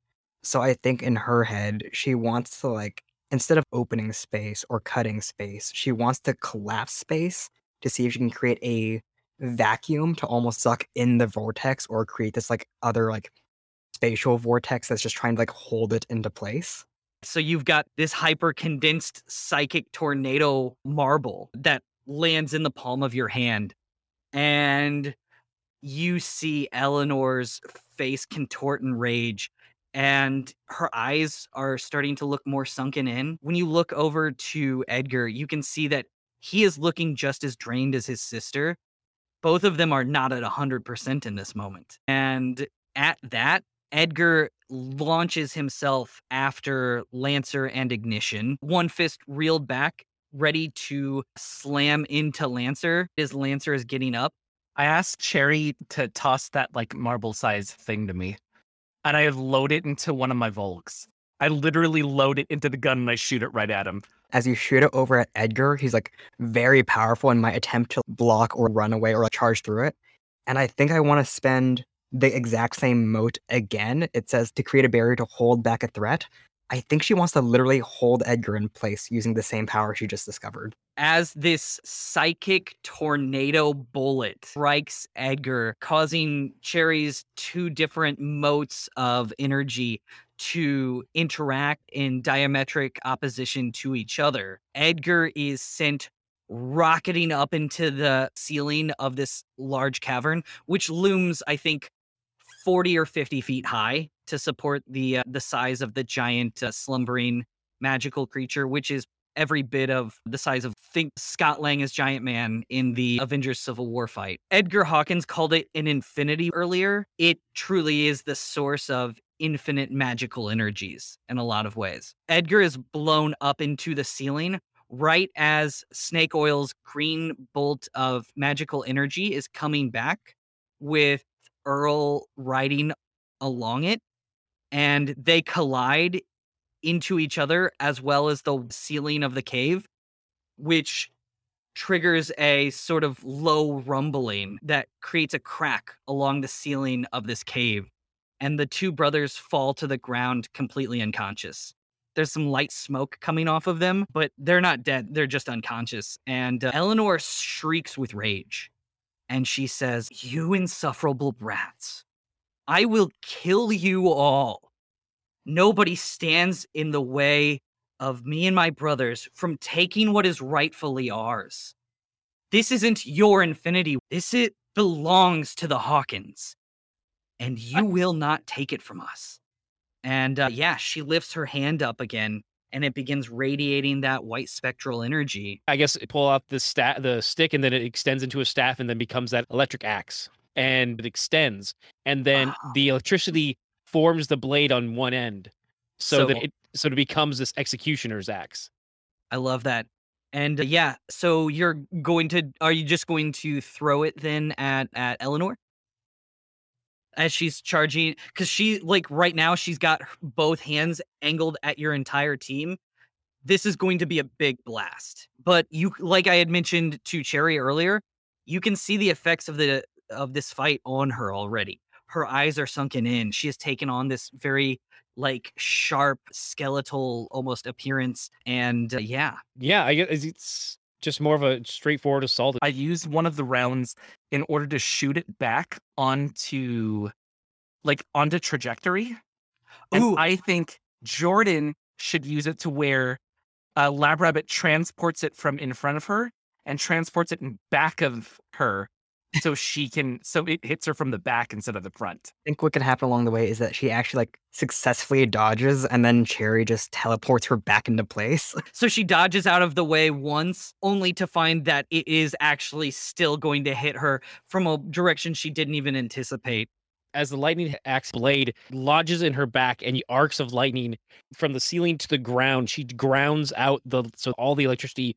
So I think in her head, she wants to like instead of opening space or cutting space, she wants to collapse space to see if she can create a vacuum to almost suck in the vortex or create this like other like spatial vortex that's just trying to like hold it into place. So you've got this hyper condensed psychic tornado marble that lands in the palm of your hand. And you see Eleanor's face contort in rage and her eyes are starting to look more sunken in. When you look over to Edgar, you can see that he is looking just as drained as his sister. Both of them are not at 100% in this moment. And at that, Edgar launches himself after Lancer and Ignition. One fist reeled back, ready to slam into Lancer as Lancer is getting up. I asked Cherry to toss that like marble sized thing to me, and I load it into one of my Volks. I literally load it into the gun and I shoot it right at him. As you shoot it over at Edgar, he's like very powerful and might attempt to block or run away or charge through it. And I think I want to spend the exact same mote again. It says to create a barrier to hold back a threat. I think she wants to literally hold Edgar in place using the same power she just discovered. As this psychic tornado bullet strikes Edgar, causing Cherry's two different motes of energy to interact in diametric opposition to each other, Edgar is sent rocketing up into the ceiling of this large cavern, which looms, I think, 40 or 50 feet high to support the uh, the size of the giant uh, slumbering magical creature, which is every bit of the size of think Scott Lang as Giant Man in the Avengers Civil War fight. Edgar Hawkins called it an infinity earlier. It truly is the source of infinite magical energies in a lot of ways. Edgar is blown up into the ceiling right as Snake Oil's green bolt of magical energy is coming back with Earl riding along it and they collide into each other as well as the ceiling of the cave, which triggers a sort of low rumbling that creates a crack along the ceiling of this cave. And the two brothers fall to the ground completely unconscious. There's some light smoke coming off of them, but they're not dead. They're just unconscious. And uh, Eleanor shrieks with rage and she says, You insufferable brats, I will kill you all. Nobody stands in the way of me and my brothers from taking what is rightfully ours. This isn't your infinity. This it belongs to the Hawkins. And you will not take it from us. And uh, yeah, she lifts her hand up again and it begins radiating that white spectral energy. I guess pull out the sta- the stick and then it extends into a staff and then becomes that electric axe and it extends and then Wow. the electricity forms the blade on one end so, So- that it so it becomes this executioner's axe. I love that. And uh, yeah, so you're going to are you just going to throw it then at at Eleanor? As she's charging cuz she like right now she's got both hands angled at your entire team. This is going to be a big blast. But you like I had mentioned to Cherry earlier, you can see the effects of the of this fight on her already. Her eyes are sunken in. She has taken on this very like sharp skeletal almost appearance and uh, yeah Yeah, I guess it's just more of a straightforward assault. I used one of the rounds in order to shoot it back onto like onto trajectory. And Ooh. I think Jordan should use it to where uh, Lab Rabbit transports it from in front of her and transports it in back of her so she can so it hits her from the back instead of the front. I think what could happen along the way is that she actually like successfully dodges and then Cherry just teleports her back into place. so she dodges out of the way once only to find that it is actually still going to hit her from a direction she didn't even anticipate as the lightning axe blade lodges in her back and the arcs of lightning from the ceiling to the ground she grounds out the so all the electricity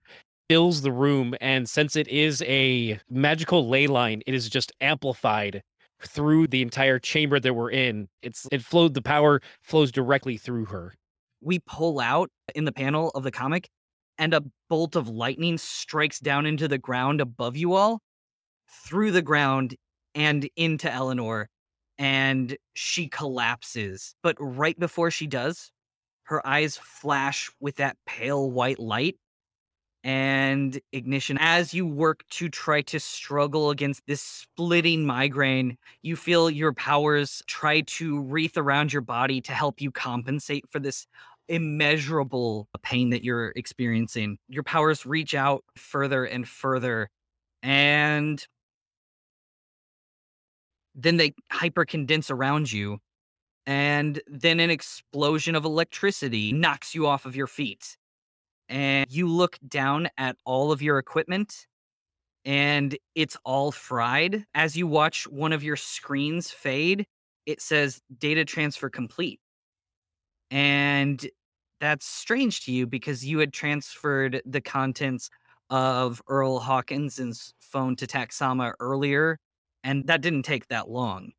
fills the room and since it is a magical ley line it is just amplified through the entire chamber that we're in it's it flowed the power flows directly through her we pull out in the panel of the comic and a bolt of lightning strikes down into the ground above you all, through the ground and into Eleanor, and she collapses. But right before she does, her eyes flash with that pale white light and ignition. As you work to try to struggle against this splitting migraine, you feel your powers try to wreath around your body to help you compensate for this immeasurable pain that you're experiencing. Your powers reach out further and further, and then they hypercondense around you. And then an explosion of electricity knocks you off of your feet and you look down at all of your equipment and it's all fried. As you watch one of your screens fade, it says data transfer complete. And that's strange to you because you had transferred the contents of Earl Hawkins's phone to Taxama earlier, and that didn't take that long.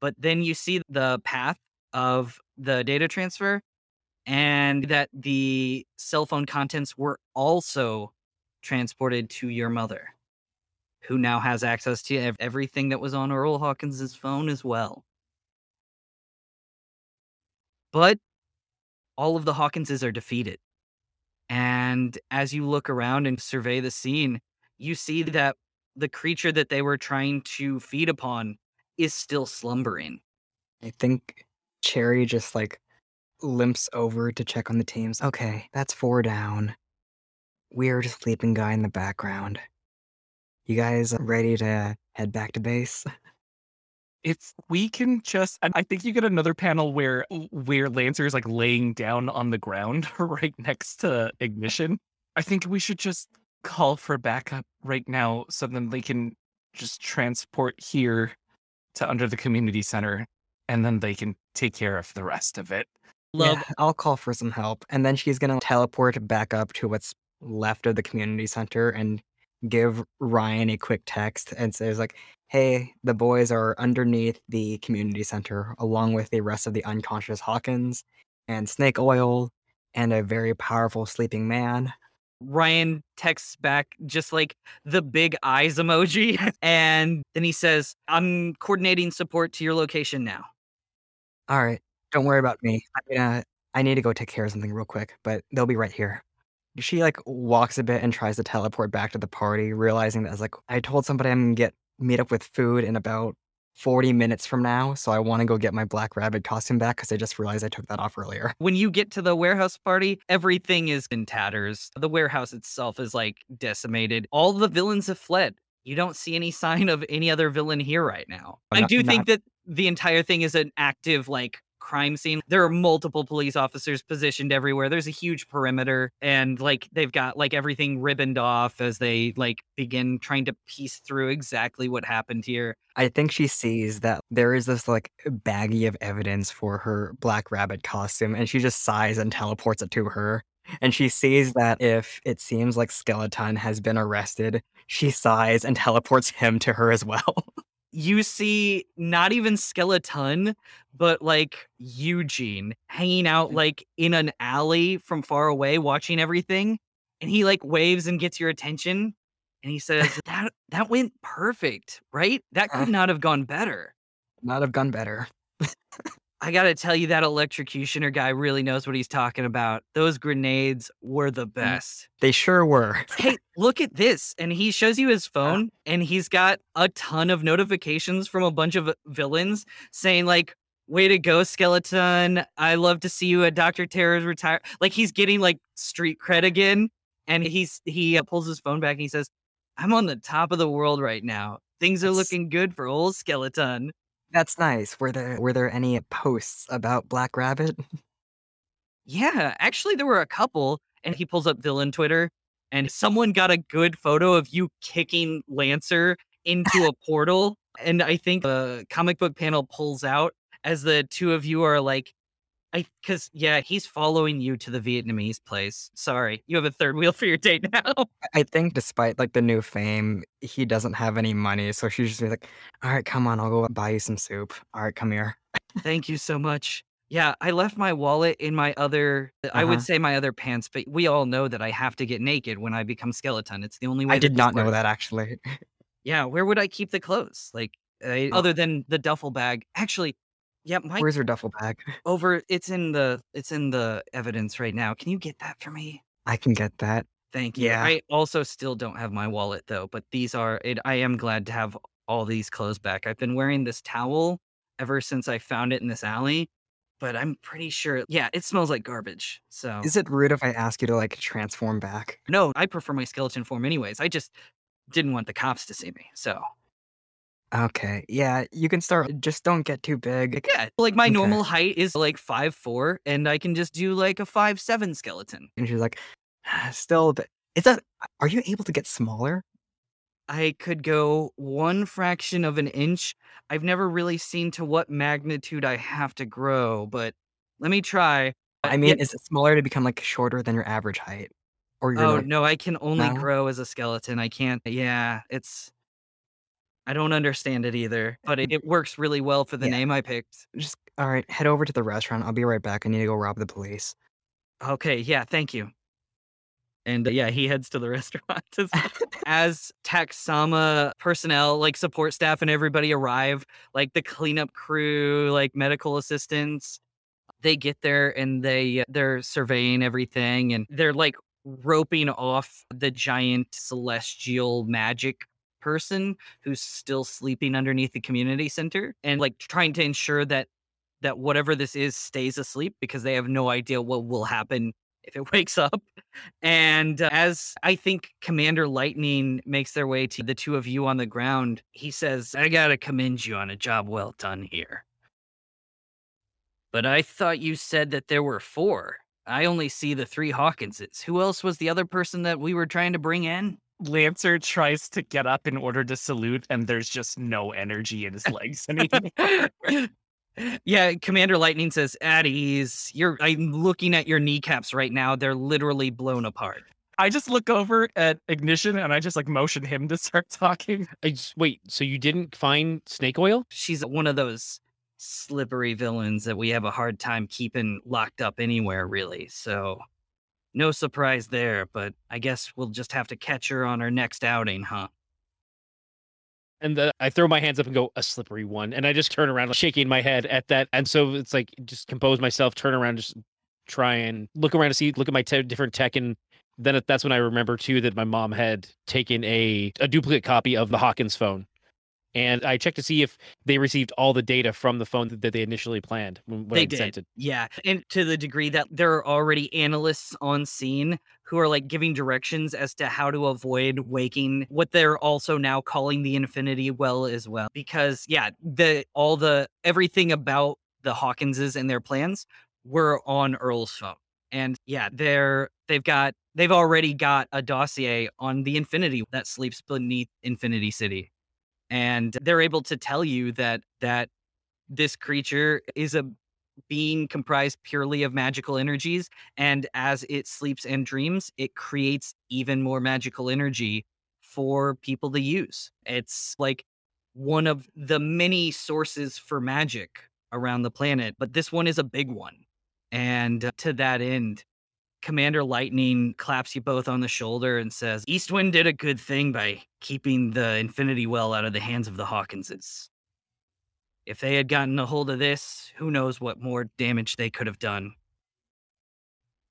But then you see the path of the data transfer, and that the cell phone contents were also transported to your mother, who now has access to everything that was on Earl Hawkins's phone as well. But all of the Hawkinses are defeated. And as you look around and survey the scene, you see that the creature that they were trying to feed upon is still slumbering. I think Cherry just like limps over to check on the teams. Okay, that's four down. Weird sleeping guy in the background. You guys ready to head back to base? If we can just, and I think you get another panel where where Lancer is like laying down on the ground right next to Ignition. I think we should just call for backup right now, so then they can just transport here to under the community center, and then they can take care of the rest of it. Love Yeah, I'll call for some help. And then she's going to teleport back up to what's left of the community center and give Ryan a quick text and says like, "Hey, the boys are underneath the community center along with the rest of the unconscious Hawkins and Snake Oil and a very powerful sleeping man." Ryan texts back just like the big eyes emoji. And then he says, I'm coordinating support to your location now. All right, don't worry about me. I'm gonna uh, I need to go take care of something real quick, but they'll be right here. She like walks a bit and tries to teleport back to the party, realizing that I was like, I told somebody I'm gonna get meet up with food in about 40 minutes from now, so I want to go get my black rabbit costume back because I just realized I took that off earlier. When you get to the warehouse party, everything is in tatters. The warehouse itself is like decimated. All the villains have fled. You don't see any sign of any other villain here right now. Oh, I do not- think that the entire thing is an active like crime scene. There are multiple police officers positioned everywhere. There's a huge perimeter and like they've got like everything ribboned off as they like begin trying to piece through exactly what happened here. I think she sees that there is this like baggie of evidence for her black rabbit costume, and she just sighs and teleports it to her. And she sees that if it seems like Skeleton has been arrested, she sighs and teleports him to her as well. you see not even skeleton but like eugene hanging out mm-hmm. like in an alley from far away watching everything and he like waves and gets your attention and he says that that went perfect right? That could uh-huh. not have gone better. Not have gone better. i gotta tell you that electrocutioner guy really knows what he's talking about those grenades were the mm, best They sure were. hey, look at this. And he shows you his uh-huh. phone, and he's got a ton of notifications from a bunch of uh, villains saying, like, way to go, skeleton. I love to see you at Dr. Terror's retire. Like, he's getting like street cred again. And he's he uh, pulls his phone back and he says, I'm on the top of the world right now. Things are looking good for old skeleton. That's nice. Were there were there any posts about Black Rabbit? Yeah, actually, there were a couple. And he pulls up villain Twitter, and someone got a good photo of you kicking Lancer into a portal. And I think the comic book panel pulls out as the two of you are like, I because yeah, he's following you to the Vietnamese place. Sorry, you have a third wheel for your date now. I- I think despite like the new fame, he doesn't have any money, so she's just like, "All right, come on, I'll go buy you some soup. All right, come here." Thank you so much. Yeah, I left my wallet in my other I Uh-huh. would say my other pants, but we all know that I have to get naked when I become skeleton. It's the only way I did not know works. that actually. Yeah, where would I keep the clothes? Like, I, other than the duffel bag. Actually, yeah, my Where's your duffel bag? over it's in the it's in the evidence right now. Can you get that for me? I can get that. Thank you. Yeah. I also still don't have my wallet though, but these are it, I am glad to have all these clothes back. I've been wearing this towel ever since I found it in this alley, but I'm pretty sure yeah, it smells like garbage. So Is it rude if I ask you to like transform back? no, I prefer my skeleton form anyways. I just didn't want the cops to see me. So Okay. Yeah, you can start. Just don't get too big. yeah, like my Okay. normal height is like five four, and I can just do like a five seven skeleton. And she's like, still, a bit- is that? Are you able to get smaller? I could go one fraction of an inch. I've never really seen to what magnitude I have to grow, but let me try. I Uh, mean, is it smaller to become like shorter than your average height? Or oh like, no, I can only No? grow as a skeleton. I can't. Yeah, it's. I don't understand it either, but it, it works really well for the Yeah. name I picked. just all right, head over to the restaurant. I'll be right back. I need to go rob the police. Okay, yeah, thank you. And uh, yeah, he heads to the restaurant as, as Taxama personnel, like support staff and everybody arrive, like the cleanup crew, like medical assistants. They get there and they uh, they're surveying everything and they're like roping off the giant celestial magic person who's still sleeping underneath the community center and like trying to ensure that that whatever this is stays asleep because they have no idea what will happen if it wakes up. And uh, as I think Commander Lightning makes their way to the two of you on the ground, he says, I gotta commend you on a job well done here. But I thought you said that there were four. I only see the three Hawkinses. Who else was the other person that we were trying to bring in? Lancer tries to get up in order to salute, and there's just no energy in his legs anymore. yeah, Commander Lightning says, "At ease. You're. I'm looking at your kneecaps right now. They're literally blown apart." I just look over at Ignition and I just like motion him to start talking. I just, wait, so you didn't find snake oil? She's one of those slippery villains that we have a hard time keeping locked up anywhere, really. So, no surprise there. But I guess we'll just have to catch her on her next outing, huh? And the, I throw my hands up and go, a slippery one. And I just turn around, shaking my head at that. And so it's like, just compose myself, turn around, just try and look around to see, look at my te- different tech. And then that's when I remember too that my mom had taken a, a duplicate copy of the Hawkins phone. And I checked to see if they received all the data from the phone that, that they initially planned they did. sent it. Yeah. And to the degree that there are already analysts on scene who are like giving directions as to how to avoid waking what they're also now calling the infinity well as well. Because yeah, the all the everything about the Hawkinses and their plans were on Earl's phone. And yeah, they're they've got they've already got a dossier on the infinity that sleeps beneath Infinity City. And they're able to tell you that that this creature is a being comprised purely of magical energies and as it sleeps and dreams it creates even more magical energy for people to use. It's like one of the many sources for magic around the planet but this one is a big one and uh, to that end commander lightning claps you both on the shoulder and says eastwind did a good thing by keeping the infinity well out of the hands of the hawkinses if they had gotten a hold of this, who knows what more damage they could have done.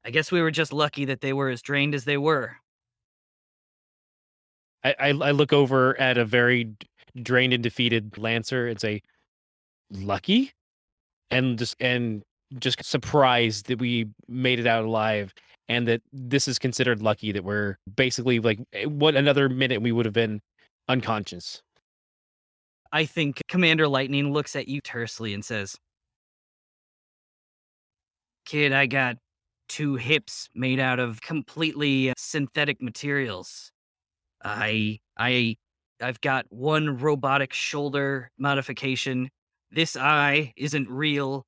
I guess we were just lucky that they were as drained as they were. I, I, I look over at a very drained and defeated Lancer and say, lucky? And just, and just surprised that we made it out alive and that this is considered lucky that we're basically like eh, what another minute we would have been unconscious. I think Commander Lightning looks at you tersely and says, Kid, I got two hips made out of completely uh, synthetic materials. I, I, I've got one robotic shoulder modification. This eye isn't real.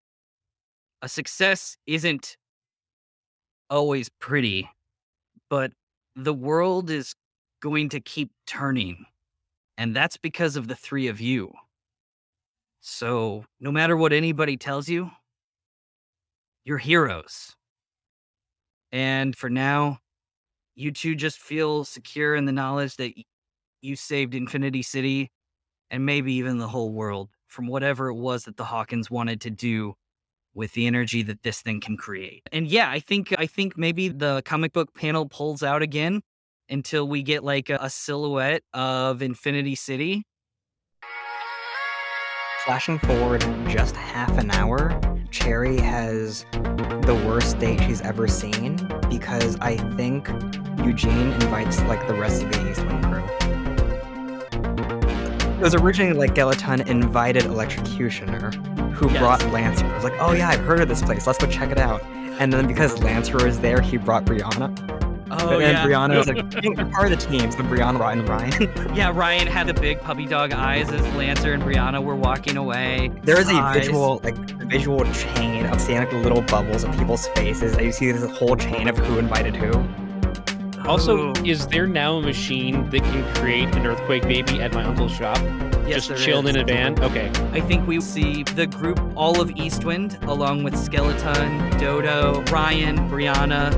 A success isn't always pretty, but the world is going to keep turning. And that's because of the three of you. So, no matter what anybody tells you, You're heroes. And for now, you two just feel secure in the knowledge that you saved Infinity City and maybe even the whole world from whatever it was that the Hawkins wanted to do with the energy that this thing can create. And yeah, I think I think maybe the comic book panel pulls out again until we get like a, a silhouette of Infinity City. Flashing forward just half an hour, Cherry has the worst date she's ever seen because I think Eugene invites like the rest of the Eastwind crew. It was originally like Skeleton invited Electrocutioner, who Yes. brought Lancer. I was like, oh yeah, I've heard of this place. Let's go check it out. And then because Lancer was there, he brought Brianna. Oh but then yeah. Brianna was like, you're part of the team. So Brianna, and Ryan. Yeah, Ryan had the big puppy dog eyes as Lancer and Brianna were walking away. There is a Eyes. visual, like a visual chain of seeing like little bubbles of people's faces, and you see this whole chain of who invited who. Also, is there now a machine that can create an earthquake baby at my uncle's shop? yes, Just there chilling is. in a van? Okay. I think we see the group, all of Eastwind, along with Skeleton, Dodo, Ryan, Brianna,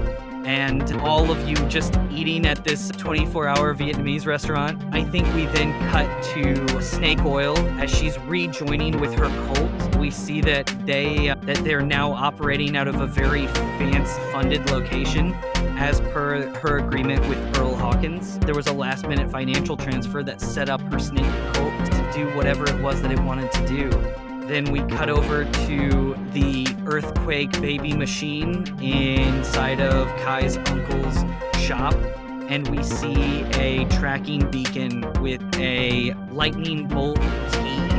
and all of you just eating at this 24 hour Vietnamese restaurant. I think we then cut to Snake Oil as she's rejoining with her cult. We see that they that they're now operating out of a very fancy funded location. As per her agreement with Earl Hawkins, there was a last minute financial transfer that set up her snake cult to do whatever it was that it wanted to do. Then we cut over to the earthquake baby machine inside of Kai's uncle's shop. And we see a tracking beacon with a lightning bolt T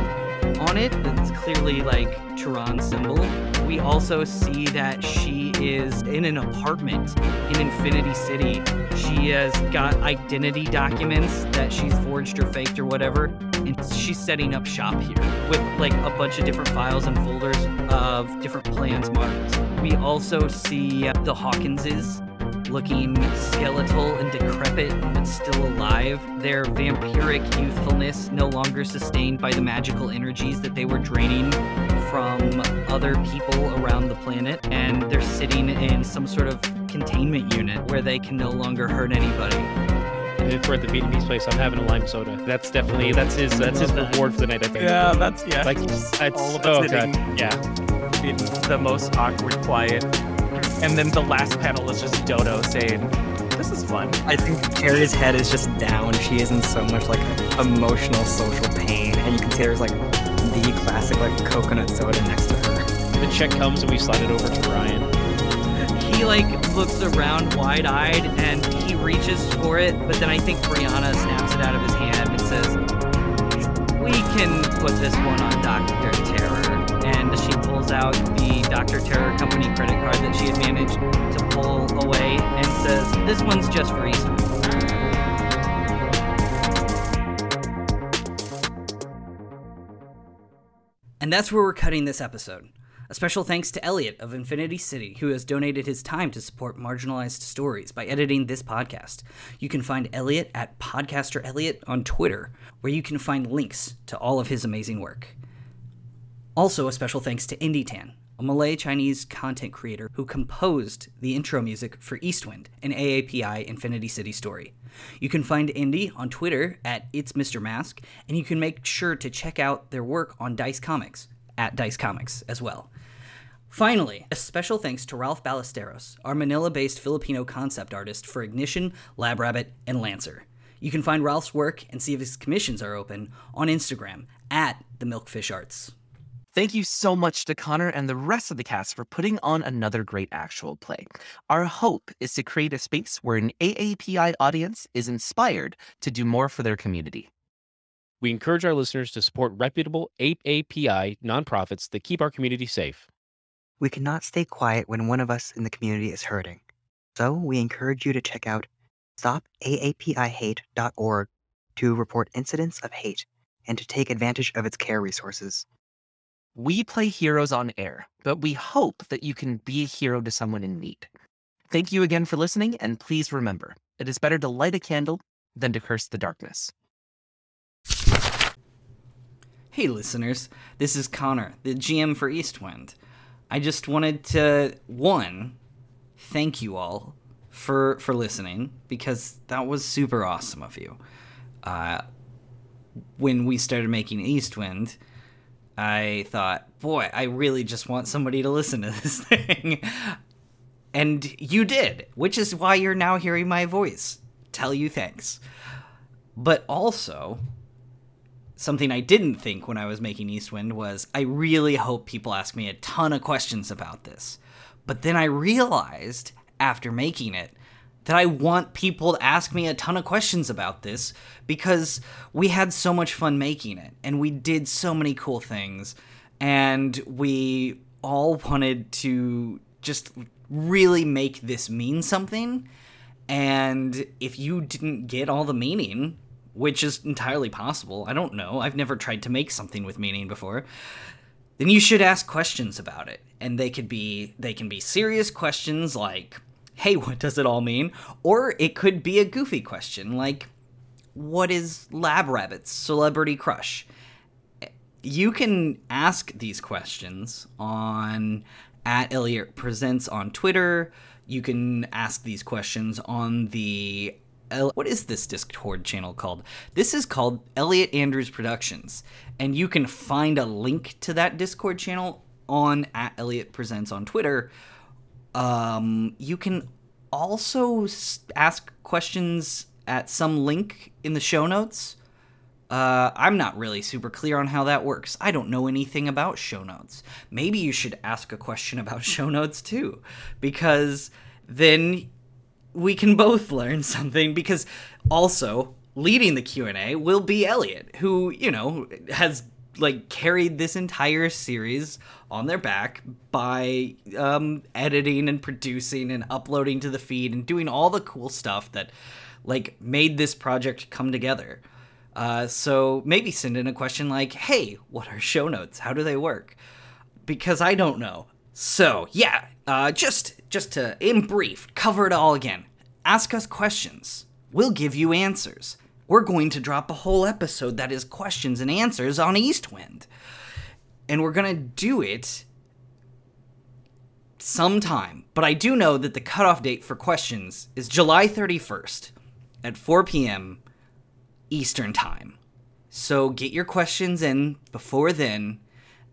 on it that's clearly like Turan's symbol. We also see that she is in an apartment in Infinity City. She has got identity documents that she's forged or faked or whatever, and she's setting up shop here with like a bunch of different files and folders of different plans marked. We also see the Hawkinses looking skeletal and decrepit but still alive. Their vampiric youthfulness no longer sustained by the magical energies that they were draining from other people around the planet, and they're sitting in some sort of containment unit where they can no longer hurt anybody. If we're at the Vietnamese place, I'm having a lime soda. That's definitely that's his that's his reward for the night. I think. Yeah, that's yeah. Like just that's all of oh, us God. sitting Yeah. in the most awkward, quiet, and then the last panel is just Dodo saying, "This is fun." I think Cherry's head is just down. She is in so much like emotional, social pain, and you can see there's like the classic like coconut soda next to her. The check comes and we slide it over to Ryan. He like looks around wide-eyed and he reaches for it, but then I think Brianna snaps it out of his hand and says, "We can put this one on Doctor Terror." And she pulls out the Doctor Terror company credit card that she had managed to pull away and says, "This one's just for Eastwind." And that's where we're cutting this episode. A special thanks to Elliot of Infinity City, who has donated his time to support marginalized stories by editing this podcast. You can find Elliot at Podcaster Elliot on Twitter, where you can find links to all of his amazing work. Also, a special thanks to Indi Tan, a Malay Chinese content creator who composed the intro music for Eastwind, an AAPI Infinity City story. You can find Indi on Twitter at It's Mr. Mask, and you can make sure to check out their work on Dice Comics at Dice Comics as well. Finally, a special thanks to Ralph Ballesteros, our Manila based Filipino concept artist for Ignition, Lab Rabbit, and Lancer. You can find Ralph's work and see if his commissions are open on Instagram at the Milkfish Arts. Thank you so much to Connor and the rest of the cast for putting on another great actual play. Our hope is to create a space where an AAPI audience is inspired to do more for their community. We encourage our listeners to support reputable AAPI nonprofits that keep our community safe. We cannot stay quiet when one of us in the community is hurting. So we encourage you to check out stopaapihate.org to report incidents of hate and to take advantage of its care resources. We play heroes on air, but we hope that you can be a hero to someone in need. Thank you again for listening, and please remember it is better to light a candle than to curse the darkness. Hey, listeners, this is Connor, the GM for Eastwind. I just wanted to one thank you all for for listening because that was super awesome of you. Uh, when we started making Eastwind, I thought, boy, I really just want somebody to listen to this thing. and you did, which is why you're now hearing my voice. Tell you thanks. But also, something I didn't think when I was making Eastwind was I really hope people ask me a ton of questions about this. But then I realized after making it that I want people to ask me a ton of questions about this because we had so much fun making it and we did so many cool things and we all wanted to just really make this mean something. And if you didn't get all the meaning, which is entirely possible, I don't know, I've never tried to make something with meaning before, then you should ask questions about it. And they could be they can be serious questions like hey, what does it all mean? Or it could be a goofy question like, what is Lab Rabbit's celebrity crush? You can ask these questions on at Elliot Presents on Twitter. You can ask these questions on the what is this Discord channel called? This is called Elliot Andrews Productions, and you can find a link to that Discord channel on at Elliot Presents on Twitter, um, you can also ask questions at some link in the show notes. Uh, I'm not really super clear on how that works. I don't know anything about show notes. Maybe you should ask a question about show notes too, because then we can both learn something. Because also leading the Q and A will be Elliot, who you know has like carried this entire series on their back by um, editing and producing and uploading to the feed and doing all the cool stuff that like made this project come together. Uh, so maybe send in a question like, "Hey, what are show notes? How do they work?" Because I don't know. So yeah, uh, just just to in brief cover it all again. Ask us questions. We'll give you answers we're going to drop a whole episode that is questions and answers on Eastwind. And we're going to do it sometime. But I do know that the cutoff date for questions is July 31st at 4 p.m. Eastern Time. So get your questions in before then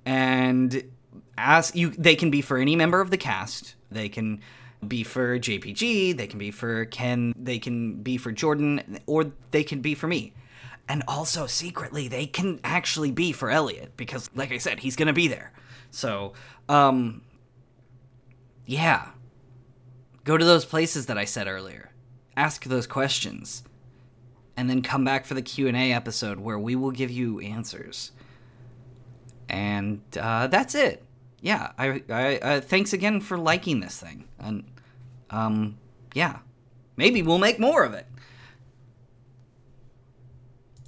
and ask you they can be for any member of the cast. They can be for JPG, they can be for Ken, they can be for Jordan, or they can be for me. And also, secretly, they can actually be for Elliot, because, like I said, he's gonna be there. So, um, yeah. Go to those places that I said earlier. Ask those questions. And then come back for the Q&A episode where we will give you answers. And uh, that's it yeah, I, I uh, thanks again for liking this thing, and um, yeah, maybe we'll make more of it.